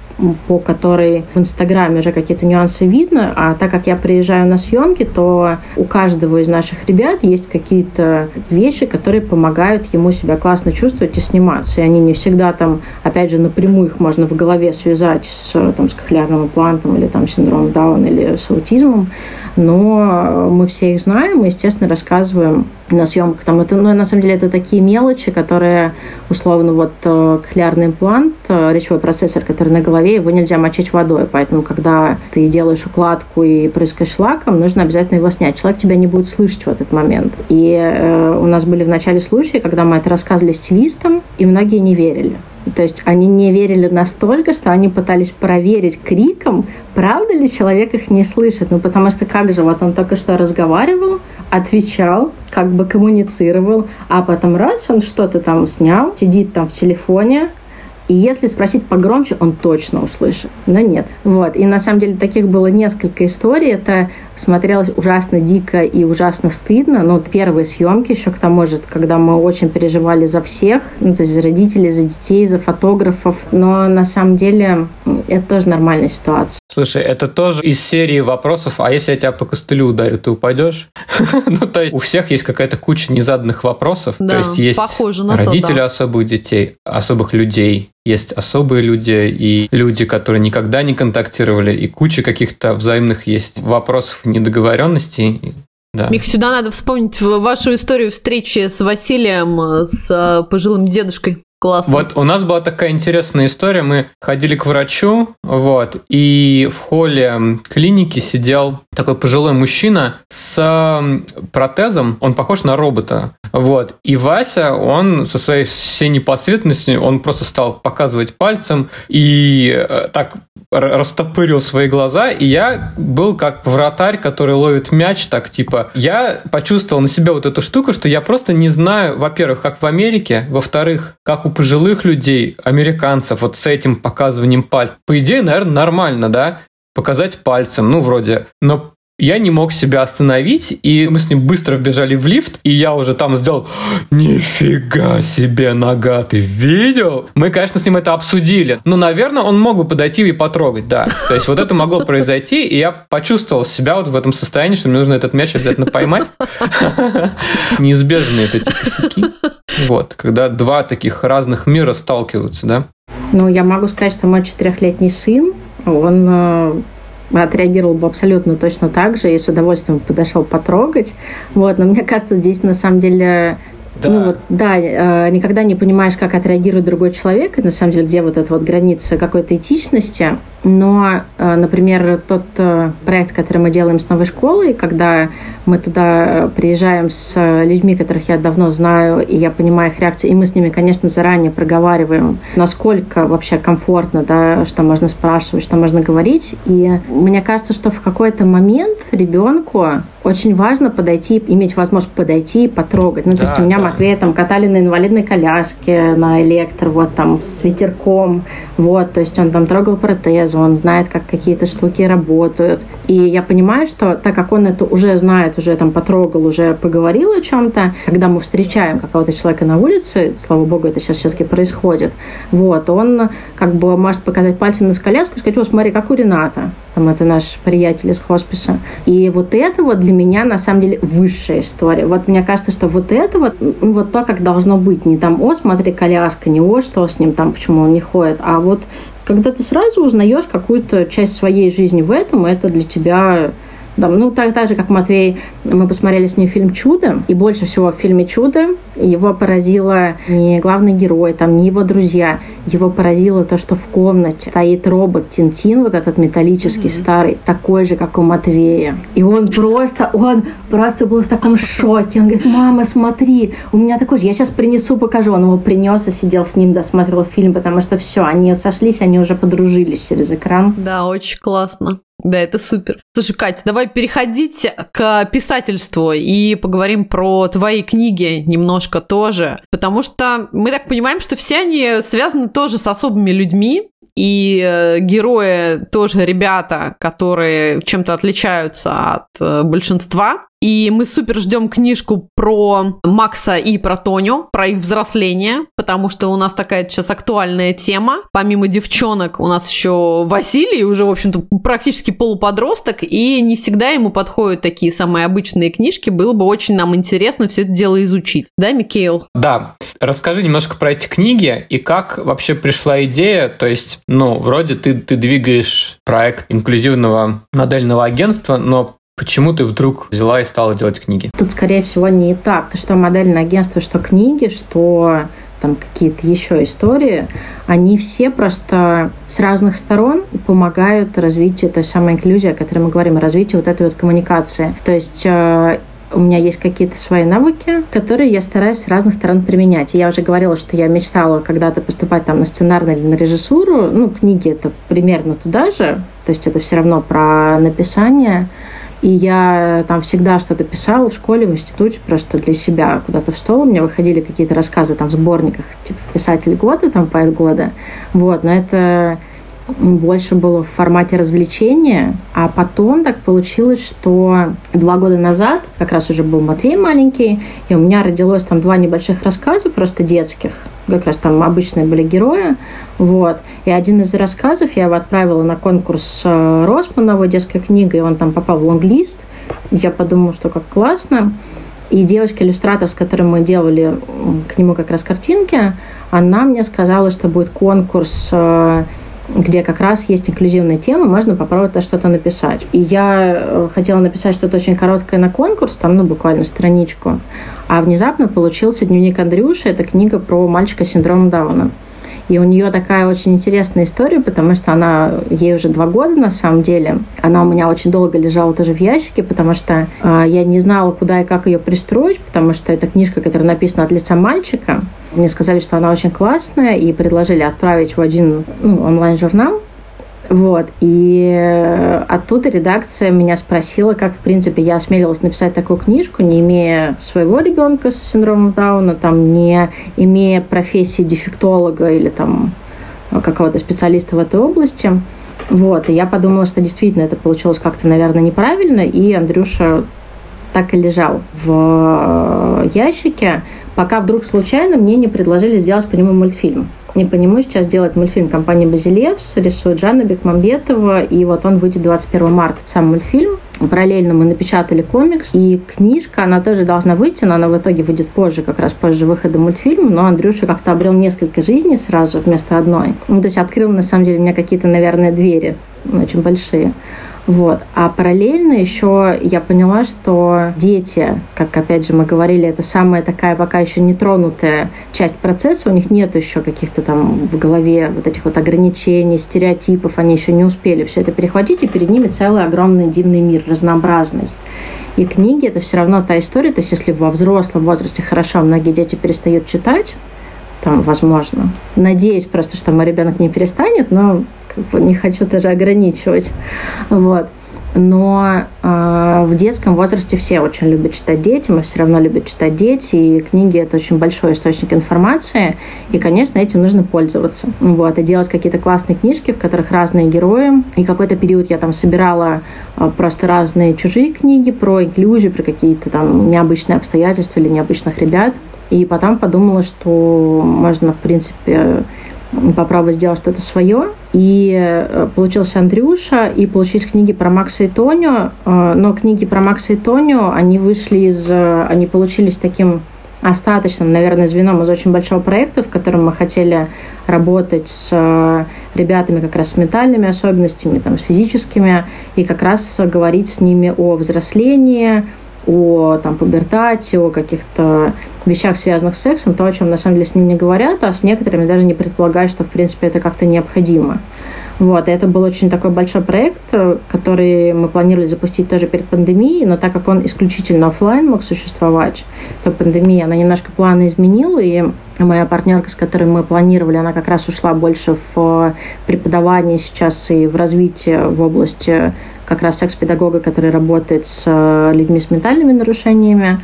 по которой в Инстаграме уже какие-то нюансы видно, а так как я приезжаю на съемки, то у каждого из наших ребят есть какие-то вещи, которые помогают ему себя классно чувствовать и сниматься. И они не всегда там, опять же, напрямую их можно в голове связать с, там, с кохлеарным имплантом или там синдромом Дауна или с аутизмом, но мы все их знаем и, естественно, рассказываем на съемках. Там это, ну, на самом деле, это такие мелочи, которые, условно, вот э, кохлеарный имплант, э, речевой процессор, который на голове, его нельзя мочить водой. Поэтому, когда ты делаешь укладку и прыскаешь лаком, нужно обязательно его снять. Человек тебя не будет слышать в этот момент. И э, у нас были в начале случаи, когда мы это рассказывали стилистам, и многие не верили. То есть они не верили настолько, что они пытались проверить криком, правда ли человек их не слышит. Ну, потому что как же, вот он только что разговаривал, отвечал, как бы коммуницировал, а потом раз он что-то там снял, сидит там в телефоне, И если спросить погромче, он точно услышит. Но нет. Вот. И на самом деле таких было несколько историй. Это смотрелось ужасно дико и ужасно стыдно. Ну, первые съемки еще к тому же, когда мы очень переживали за всех, ну, то есть за родителей, за детей, за фотографов. Но на самом деле это тоже нормальная ситуация. Слушай, это тоже из серии вопросов, а если я тебя по костылю ударю, ты упадешь? ну, то есть у всех есть какая-то куча незаданных вопросов. Да, то есть есть родители то, да. особых детей, особых людей, есть особые люди и люди, которые никогда не контактировали, и куча каких-то взаимных есть вопросов недоговоренностей. Да. Мих, сюда надо вспомнить вашу историю встречи с Василием, с э, пожилым дедушкой. Классно. Вот у нас была такая интересная история. Мы ходили к врачу, вот, и в холле клиники сидел такой пожилой мужчина с протезом. Он похож на робота. Вот. И Вася, он со своей всей непосредственностью, он просто стал показывать пальцем и э, так растопырил свои глаза, и я был как вратарь, который ловит мяч, так типа, я почувствовал на себе вот эту штуку, что я просто не знаю, во-первых, как в Америке, во-вторых, как у пожилых людей, американцев, вот с этим показыванием пальцев. По идее, наверное, нормально, да, показать пальцем, ну, вроде. Но я не мог себя остановить, и мы с ним быстро вбежали в лифт, и я уже там сделал «Нифига себе нога, ты видел?» Мы, конечно, с ним это обсудили, но, наверное, он мог бы подойти и потрогать, да. То есть вот это могло произойти, и я почувствовал себя вот в этом состоянии, что мне нужно этот мяч обязательно поймать. Неизбежные эти косяки. Вот, когда два таких разных мира сталкиваются, да? Ну, я могу сказать, что мой четырехлетний сын, он э, отреагировал бы абсолютно точно так же и с удовольствием подошел потрогать. Вот, но мне кажется, здесь на самом деле да. Ну вот, да, э, никогда не понимаешь, как отреагирует другой человек, и на самом деле, где вот эта вот граница какой-то этичности. Но, э, например, тот э, проект, который мы делаем с новой школой, когда мы туда приезжаем с людьми, которых я давно знаю, и я понимаю их реакции, и мы с ними, конечно, заранее проговариваем, насколько вообще комфортно, да, что можно спрашивать, что можно говорить. И мне кажется, что в какой-то момент ребенку очень важно подойти, иметь возможность подойти и потрогать. Ну, да, то есть у меня да. Матвея там катали на инвалидной коляске, на электро, вот там с ветерком, вот, то есть он там трогал протезы, он знает, как какие-то штуки работают. И я понимаю, что так как он это уже знает, уже там потрогал, уже поговорил о чем-то, когда мы встречаем какого-то человека на улице, слава богу, это сейчас все-таки происходит, вот, он как бы может показать пальцем на коляску и сказать, о, смотри, как у Рената там это наш приятель из хосписа. И вот это вот для меня на самом деле высшая история. Вот мне кажется, что вот это вот, ну, вот то, как должно быть. Не там, о, смотри, коляска, не о, что с ним там, почему он не ходит, а вот когда ты сразу узнаешь какую-то часть своей жизни в этом, это для тебя да, ну, так, так же, как Матвей, мы посмотрели с ним фильм «Чудо», и больше всего в фильме «Чудо» его поразило не главный герой, там, не его друзья, его поразило то, что в комнате стоит робот Тинтин, вот этот металлический mm-hmm. старый, такой же, как у Матвея. И он просто, он просто был в таком шоке. Он говорит, мама, смотри, у меня такой же, я сейчас принесу, покажу. Он его принес и сидел с ним, досмотрел фильм, потому что все, они сошлись, они уже подружились через экран. Да, очень классно. Да, это супер. Слушай, Катя, давай переходить к писательству и поговорим про твои книги немножко тоже. Потому что мы так понимаем, что все они связаны тоже с особыми людьми, и э, герои тоже ребята, которые чем-то отличаются от э, большинства. И мы супер ждем книжку про Макса и про Тоню, про их взросление, потому что у нас такая сейчас актуальная тема. Помимо девчонок у нас еще Василий, уже, в общем-то, практически полуподросток, и не всегда ему подходят такие самые обычные книжки. Было бы очень нам интересно все это дело изучить. Да, Микейл? Да. Расскажи немножко про эти книги и как вообще пришла идея. То есть, ну, вроде ты, ты двигаешь проект инклюзивного модельного агентства, но Почему ты вдруг взяла и стала делать книги? Тут, скорее всего, не так. Потому что модельное агентство, что книги, что там какие-то еще истории, они все просто с разных сторон помогают развитию той самой инклюзии, о которой мы говорим, развитию вот этой вот коммуникации. То есть э, у меня есть какие-то свои навыки, которые я стараюсь с разных сторон применять. И я уже говорила, что я мечтала когда-то поступать там на сценарную или на режиссуру. Ну, книги это примерно туда же. То есть это все равно про написание. И я там всегда что-то писала в школе, в институте, просто для себя куда-то в стол. У меня выходили какие-то рассказы там в сборниках, типа «Писатель года», там «Поэт года». Вот, но это больше было в формате развлечения, а потом так получилось, что два года назад, как раз уже был Матвей маленький, и у меня родилось там два небольших рассказа, просто детских, как раз там обычные были герои, вот. И один из рассказов я его отправила на конкурс э, Росмановой детской книги, и он там попал в лонглист. Я подумала, что как классно. И девочка-иллюстратор, с которой мы делали к нему как раз картинки, она мне сказала, что будет конкурс э, где как раз есть инклюзивная тема, можно попробовать что-то написать. И я э, хотела написать что-то очень короткое на конкурс, там, ну, буквально страничку. А внезапно получился дневник Андрюши, это книга про мальчика с синдромом Дауна. И у нее такая очень интересная история, потому что она, ей уже два года на самом деле. Она у меня очень долго лежала тоже в ящике, потому что э, я не знала, куда и как ее пристроить, потому что это книжка, которая написана от лица мальчика. Мне сказали, что она очень классная, и предложили отправить в один ну, онлайн-журнал. Вот. И э, оттуда редакция меня спросила, как, в принципе, я осмелилась написать такую книжку, не имея своего ребенка с синдромом Дауна, там, не имея профессии дефектолога или там какого-то специалиста в этой области. Вот. И я подумала, что действительно это получилось как-то, наверное, неправильно, и Андрюша так и лежал в э, ящике, пока вдруг случайно мне не предложили сделать по нему мультфильм. Не по нему сейчас делает мультфильм компании «Базилевс», рисует Жанна Бекмамбетова, и вот он выйдет 21 марта, сам мультфильм. Параллельно мы напечатали комикс, и книжка, она тоже должна выйти, но она в итоге выйдет позже, как раз позже выхода мультфильма, но Андрюша как-то обрел несколько жизней сразу вместо одной. Ну, то есть открыл, на самом деле, меня какие-то, наверное, двери очень большие. Вот. А параллельно еще я поняла, что дети, как опять же мы говорили, это самая такая пока еще не тронутая часть процесса, у них нет еще каких-то там в голове вот этих вот ограничений, стереотипов, они еще не успели все это перехватить, и перед ними целый огромный дивный мир, разнообразный. И книги это все равно та история, то есть если во взрослом возрасте хорошо, многие дети перестают читать, там, возможно. Надеюсь просто, что мой ребенок не перестанет, но как бы не хочу даже ограничивать. Вот. Но э, в детском возрасте все очень любят читать дети, мы все равно любят читать дети, и книги это очень большой источник информации, и, конечно, этим нужно пользоваться. Вот, и делать какие-то классные книжки, в которых разные герои. И какой-то период я там собирала э, просто разные чужие книги про инклюзию, про какие-то там необычные обстоятельства или необычных ребят. И потом подумала, что можно, в принципе, попробовать сделать что-то свое. И э, получился Андрюша, и получились книги про Макса и Тоню. Э, но книги про Макса и Тоню, они вышли из... Э, они получились таким остаточным, наверное, звеном из очень большого проекта, в котором мы хотели работать с ребятами как раз с ментальными особенностями, там, с физическими, и как раз говорить с ними о взрослении, о там, пубертате, о каких-то вещах, связанных с сексом, то, о чем на самом деле с ним не говорят, а с некоторыми даже не предполагают, что, в принципе, это как-то необходимо. Вот, и это был очень такой большой проект, который мы планировали запустить тоже перед пандемией, но так как он исключительно офлайн мог существовать, то пандемия, она немножко планы изменила, и моя партнерка, с которой мы планировали, она как раз ушла больше в преподавание сейчас и в развитие в области как раз секс-педагога, который работает с э, людьми с ментальными нарушениями.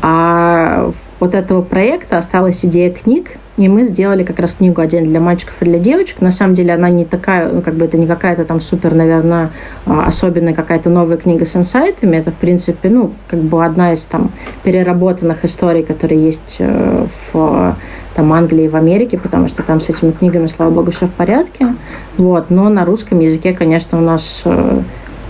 А вот этого проекта осталась идея книг, и мы сделали как раз книгу отдельно для мальчиков и для девочек. На самом деле она не такая, ну, как бы это не какая-то там супер, наверное, а, особенная какая-то новая книга с инсайтами. Это, в принципе, ну, как бы одна из там переработанных историй, которые есть э, в там, Англии и в Америке, потому что там с этими книгами, слава богу, все в порядке. Вот. Но на русском языке, конечно, у нас э,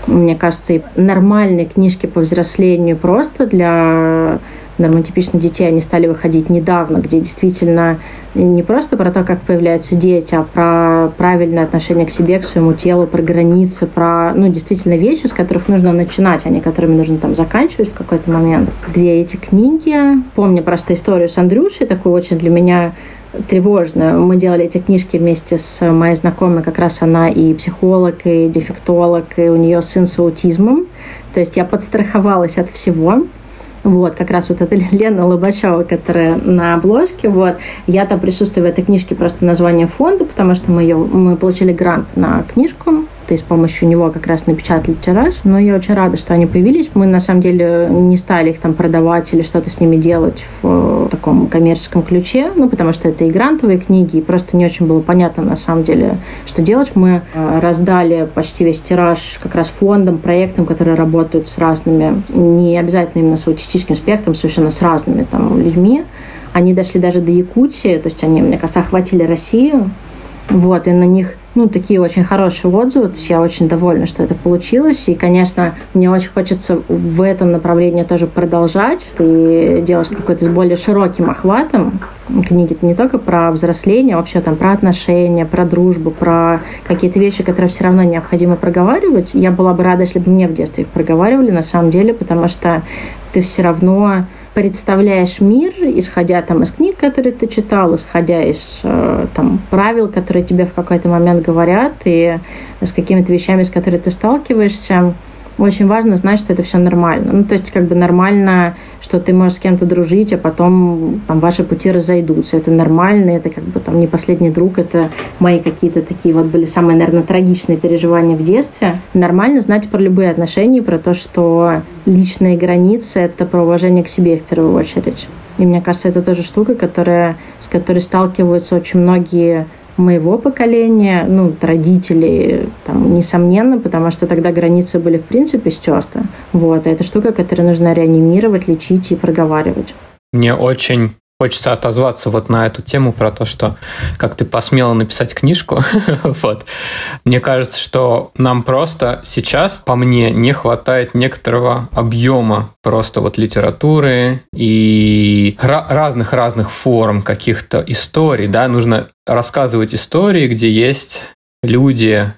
мне кажется, и нормальные книжки по взрослению просто для нормотипичных детей, они стали выходить недавно, где действительно не просто про то, как появляются дети, а про правильное отношение к себе, к своему телу, про границы, про, ну, действительно вещи, с которых нужно начинать, а не которыми нужно там заканчивать в какой-то момент. Две эти книги. Помню просто историю с Андрюшей, такую очень для меня тревожно. Мы делали эти книжки вместе с моей знакомой, как раз она и психолог, и дефектолог, и у нее сын с аутизмом. То есть я подстраховалась от всего. Вот, как раз вот эта Лена Лобачева, которая на обложке, вот, я там присутствую в этой книжке просто название фонда, потому что мы, ее, мы получили грант на книжку, и с помощью него как раз напечатали тираж. Но я очень рада, что они появились. Мы на самом деле не стали их там продавать или что-то с ними делать в таком коммерческом ключе, ну, потому что это и грантовые книги, и просто не очень было понятно на самом деле, что делать. Мы э, раздали почти весь тираж как раз фондам, проектам, которые работают с разными, не обязательно именно с аутистическим спектром, совершенно с разными там людьми. Они дошли даже до Якутии, то есть они, мне кажется, охватили Россию. Вот, и на них ну, такие очень хорошие отзывы. То есть я очень довольна, что это получилось. И, конечно, мне очень хочется в этом направлении тоже продолжать и делать какой-то с более широким охватом. Книги не только про взросление, а вообще там про отношения, про дружбу, про какие-то вещи, которые все равно необходимо проговаривать. Я была бы рада, если бы мне в детстве их проговаривали, на самом деле, потому что ты все равно представляешь мир, исходя там из книг, которые ты читал, исходя из э, там правил, которые тебе в какой-то момент говорят, и с какими-то вещами, с которыми ты сталкиваешься очень важно знать, что это все нормально. Ну, то есть, как бы нормально, что ты можешь с кем-то дружить, а потом там ваши пути разойдутся. Это нормально, это как бы там не последний друг, это мои какие-то такие вот были самые, наверное, трагичные переживания в детстве. Нормально знать про любые отношения, про то, что личные границы — это про уважение к себе в первую очередь. И мне кажется, это тоже штука, которая, с которой сталкиваются очень многие моего поколения, ну, родителей, там, несомненно, потому что тогда границы были в принципе стерты. Вот, а это штука, которую нужно реанимировать, лечить и проговаривать. Мне очень Хочется отозваться вот на эту тему про то, что как ты посмела написать книжку. вот. Мне кажется, что нам просто сейчас, по мне, не хватает некоторого объема просто вот литературы и разных-разных форм каких-то историй. Да? Нужно рассказывать истории, где есть люди,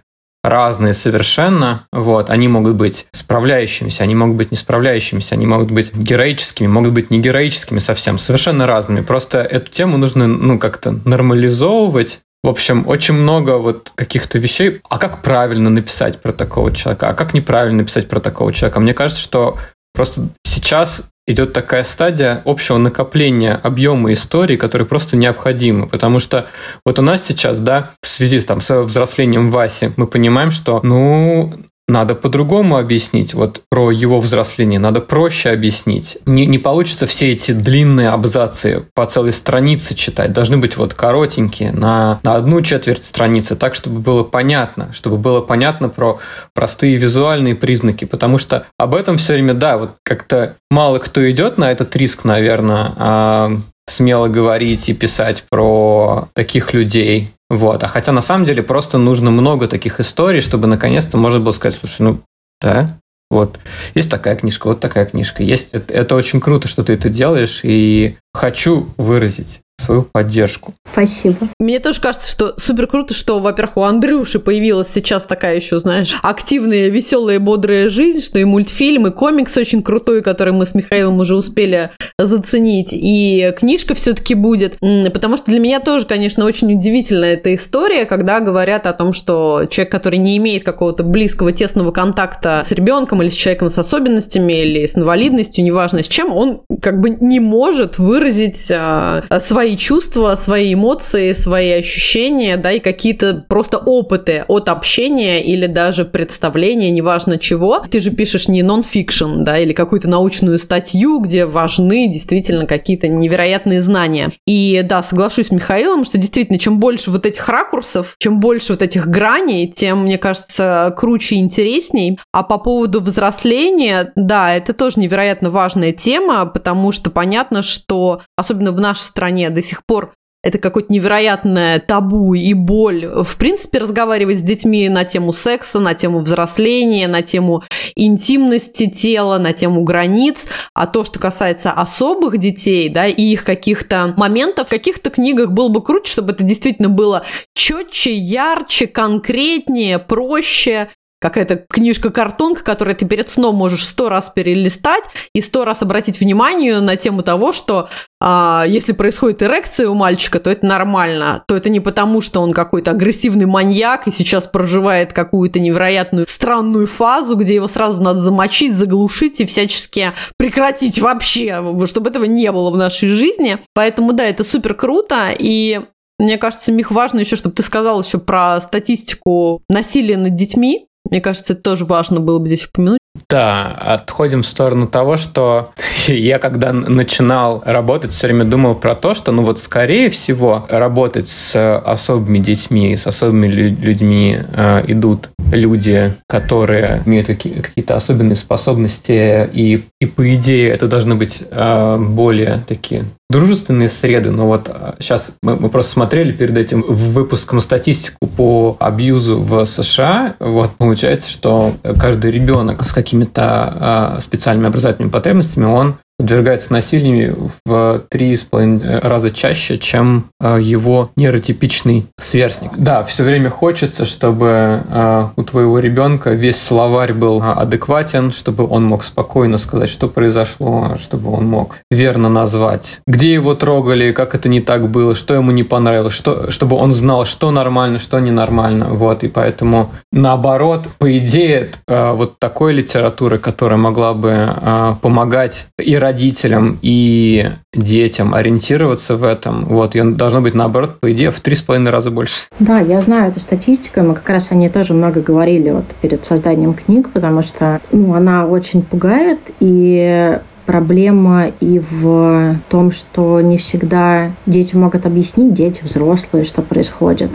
разные совершенно. Вот, они могут быть справляющимися, они могут быть не справляющимися, они могут быть героическими, могут быть не героическими совсем, совершенно разными. Просто эту тему нужно, ну, как-то нормализовывать, в общем, очень много вот каких-то вещей. А как правильно написать про такого человека? А как неправильно написать про такого человека? Мне кажется, что просто сейчас идет такая стадия общего накопления объема истории, которые просто необходимы. Потому что вот у нас сейчас, да, в связи там, с взрослением Васи, мы понимаем, что, ну, надо по-другому объяснить. Вот про его взросление надо проще объяснить. Не, не получится все эти длинные абзацы по целой странице читать. Должны быть вот коротенькие, на, на одну четверть страницы, так, чтобы было понятно. Чтобы было понятно про простые визуальные признаки. Потому что об этом все время, да, вот как-то мало кто идет на этот риск, наверное, а смело говорить и писать про таких людей. Вот. А хотя на самом деле просто нужно много таких историй, чтобы наконец-то можно было сказать, слушай, ну да, вот. Есть такая книжка, вот такая книжка. Есть. Это, очень круто, что ты это делаешь, и хочу выразить свою поддержку. Спасибо. Мне тоже кажется, что супер круто, что, во-первых, у Андрюши появилась сейчас такая еще, знаешь, активная, веселая, бодрая жизнь, что и мультфильм, и комикс очень крутой, который мы с Михаилом уже успели заценить, и книжка все-таки будет, потому что для меня тоже, конечно, очень удивительная эта история, когда говорят о том, что человек, который не имеет какого-то близкого, тесного контакта с ребенком или с человеком с особенностями или с инвалидностью, неважно с чем, он как бы не может выразить а, свои чувства, свои эмоции, свои ощущения, да, и какие-то просто опыты от общения или даже представления, неважно чего. Ты же пишешь не нон-фикшн, да, или какую-то научную статью, где важны действительно какие-то невероятные знания. И да, соглашусь с Михаилом, что действительно, чем больше вот этих ракурсов, чем больше вот этих граней, тем, мне кажется, круче и интересней. А по поводу взросления, да, это тоже невероятно важная тема, потому что понятно, что особенно в нашей стране до сих пор это какое-то невероятное табу и боль. В принципе, разговаривать с детьми на тему секса, на тему взросления, на тему интимности тела, на тему границ. А то, что касается особых детей, да, и их каких-то моментов, в каких-то книгах было бы круче, чтобы это действительно было четче, ярче, конкретнее, проще какая-то книжка-картонка, которую ты перед сном можешь сто раз перелистать и сто раз обратить внимание на тему того, что а, если происходит эрекция у мальчика, то это нормально, то это не потому, что он какой-то агрессивный маньяк и сейчас проживает какую-то невероятную странную фазу, где его сразу надо замочить, заглушить и всячески прекратить вообще, чтобы этого не было в нашей жизни. Поэтому да, это супер круто, и Мне кажется, Мих, важно еще, чтобы ты сказал еще про статистику насилия над детьми. Мне кажется, это тоже важно было бы здесь упомянуть. Да, отходим в сторону того, что я когда начинал работать, все время думал про то, что, ну вот, скорее всего, работать с особыми детьми, с особыми людьми э, идут люди, которые имеют какие- какие-то особенные способности, и, и по идее это должны быть э, более такие дружественные среды, но вот сейчас а, мы, мы просто смотрели перед этим выпуском статистику по абьюзу в США, вот получается, что каждый ребенок с какими-то э, специальными образовательными потребностями, он подвергается насилию в три с половиной раза чаще, чем э, его нейротипичный сверстник. Да, все время хочется, чтобы э, у твоего ребенка весь словарь был адекватен, чтобы он мог спокойно сказать, что произошло, чтобы он мог верно назвать, где его трогали, как это не так было, что ему не понравилось, что, чтобы он знал, что нормально, что ненормально. Вот, и поэтому наоборот, по идее, э, вот такой литературы, которая могла бы помогать и родителям и детям ориентироваться в этом. Вот, и должно быть наоборот, по идее, в три с половиной раза больше. Да, я знаю эту статистику, мы как раз о ней тоже много говорили вот перед созданием книг, потому что ну, она очень пугает, и проблема и в том, что не всегда дети могут объяснить, дети, взрослые, что происходит.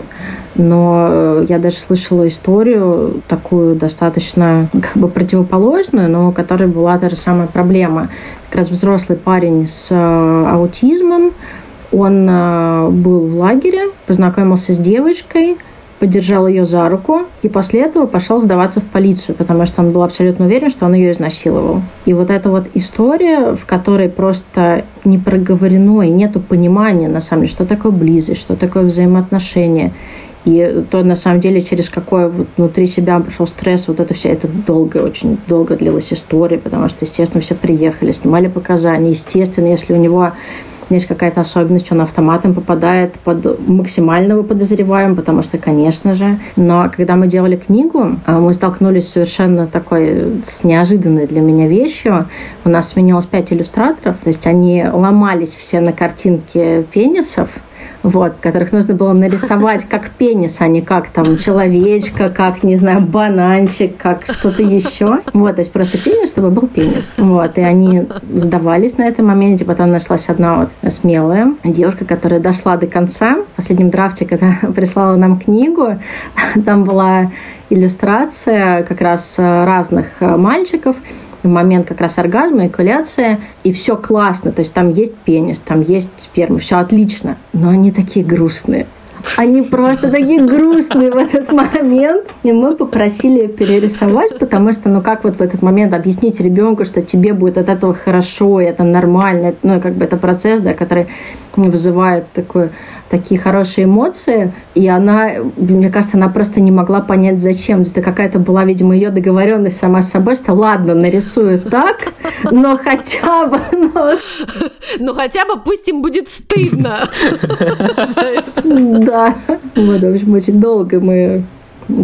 Но э, я даже слышала историю такую достаточно как бы противоположную, но у которой была та же самая проблема. Как раз взрослый парень с э, аутизмом, он э, был в лагере, познакомился с девочкой – поддержал ее за руку и после этого пошел сдаваться в полицию, потому что он был абсолютно уверен, что он ее изнасиловал. И вот эта вот история, в которой просто не проговорено и нету понимания, на самом деле, что такое близость, что такое взаимоотношения, и то, на самом деле, через какой вот внутри себя пошел стресс, вот это все, это долго, очень долго длилась история, потому что, естественно, все приехали, снимали показания. Естественно, если у него есть какая-то особенность, он автоматом попадает под максимального подозреваемого, потому что, конечно же. Но когда мы делали книгу, а, мы столкнулись совершенно такой с неожиданной для меня вещью. У нас сменилось пять иллюстраторов, то есть они ломались все на картинке пенисов, вот, которых нужно было нарисовать как пенис, а не как там человечка, как, не знаю, бананчик, как что-то еще. Вот, то есть просто пенис, чтобы был пенис. Вот, и они сдавались на этом моменте. Потом нашлась одна вот смелая девушка, которая дошла до конца. В последнем драфте, когда прислала нам книгу, там была иллюстрация как раз разных мальчиков, момент как раз оргазма, экуляция, и все классно, то есть там есть пенис, там есть сперма, все отлично, но они такие грустные. Они просто такие грустные в этот момент. И мы попросили перерисовать, потому что, ну как вот в этот момент объяснить ребенку, что тебе будет от этого хорошо, это нормально, ну как бы это процесс, да, который вызывает такое такие хорошие эмоции, и она, мне кажется, она просто не могла понять, зачем. Это какая-то была, видимо, ее договоренность сама с собой, что ладно, нарисую так, но хотя бы... Но, но хотя бы пусть им будет стыдно. Да. Вот, в общем, очень долго мы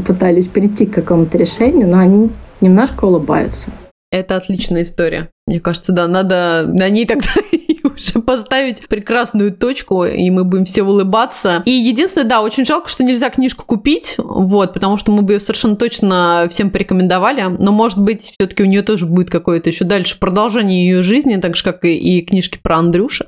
пытались прийти к какому-то решению, но они немножко улыбаются. Это отличная история. Мне кажется, да, надо на ней тогда уже поставить прекрасную точку, и мы будем все улыбаться. И единственное, да, очень жалко, что нельзя книжку купить, вот, потому что мы бы ее совершенно точно всем порекомендовали, но, может быть, все-таки у нее тоже будет какое-то еще дальше продолжение ее жизни, так же, как и, и книжки про Андрюша.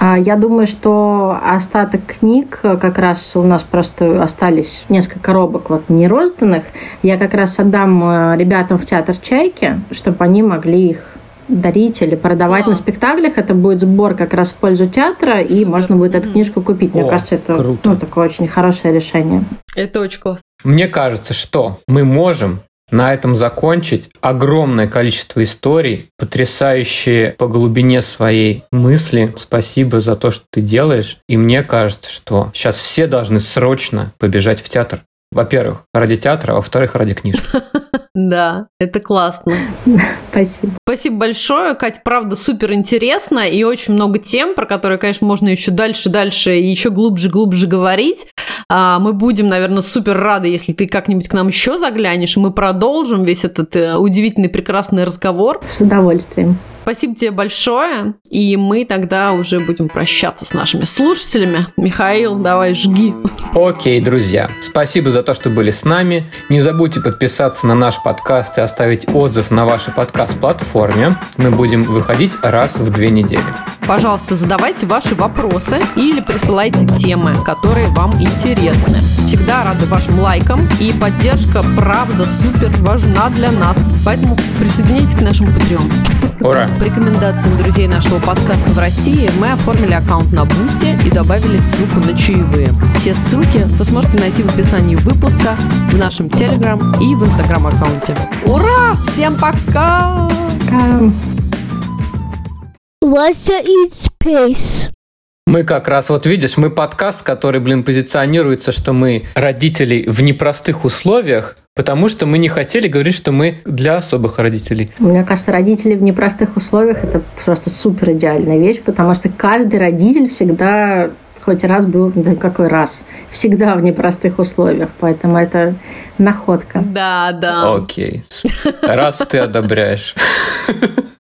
Я думаю, что остаток книг как раз у нас просто остались несколько коробок вот не розданных. Я как раз отдам э, ребятам в театр «Чайки», чтобы они могли их дарить или продавать Класс. на спектаклях. Это будет сбор как раз в пользу театра, Супер. и можно будет эту книжку купить. Мне О, кажется, это круто. ну, такое очень хорошее решение. Это очень классно. Мне кажется, что мы можем на этом закончить. Огромное количество историй, потрясающие по глубине своей мысли. Спасибо за то, что ты делаешь. И мне кажется, что сейчас все должны срочно побежать в театр. Во-первых, ради театра, а во-вторых, ради книжки. Да, это классно. Спасибо. Спасибо большое, Кать, правда, супер интересно и очень много тем, про которые, конечно, можно еще дальше, дальше и еще глубже, глубже говорить. А, мы будем, наверное, супер рады, если ты как-нибудь к нам еще заглянешь, и мы продолжим весь этот э, удивительный, прекрасный разговор. С удовольствием. Спасибо тебе большое. И мы тогда уже будем прощаться с нашими слушателями. Михаил, давай жги. Окей, друзья, спасибо за то, что были с нами. Не забудьте подписаться на наш подкаст и оставить отзыв на вашей подкаст-платформе. Мы будем выходить раз в две недели. Пожалуйста, задавайте ваши вопросы или присылайте темы, которые вам интересны. Всегда рады вашим лайкам, и поддержка, правда, супер важна для нас. Поэтому присоединяйтесь к нашему Patreon. Ура! По рекомендациям друзей нашего подкаста в России мы оформили аккаунт на Boosty и добавили ссылку на чаевые. Все ссылки вы сможете найти в описании выпуска, в нашем Телеграм и в Инстаграм аккаунте. Ура! Всем пока! Пока. Russia in space. Мы как раз, вот видишь, мы подкаст, который, блин, позиционируется, что мы родители в непростых условиях, потому что мы не хотели говорить, что мы для особых родителей. Мне кажется, родители в непростых условиях это просто супер идеальная вещь, потому что каждый родитель всегда хоть раз был, да какой раз, всегда в непростых условиях, поэтому это находка. Да, да. Окей. Раз ты одобряешь.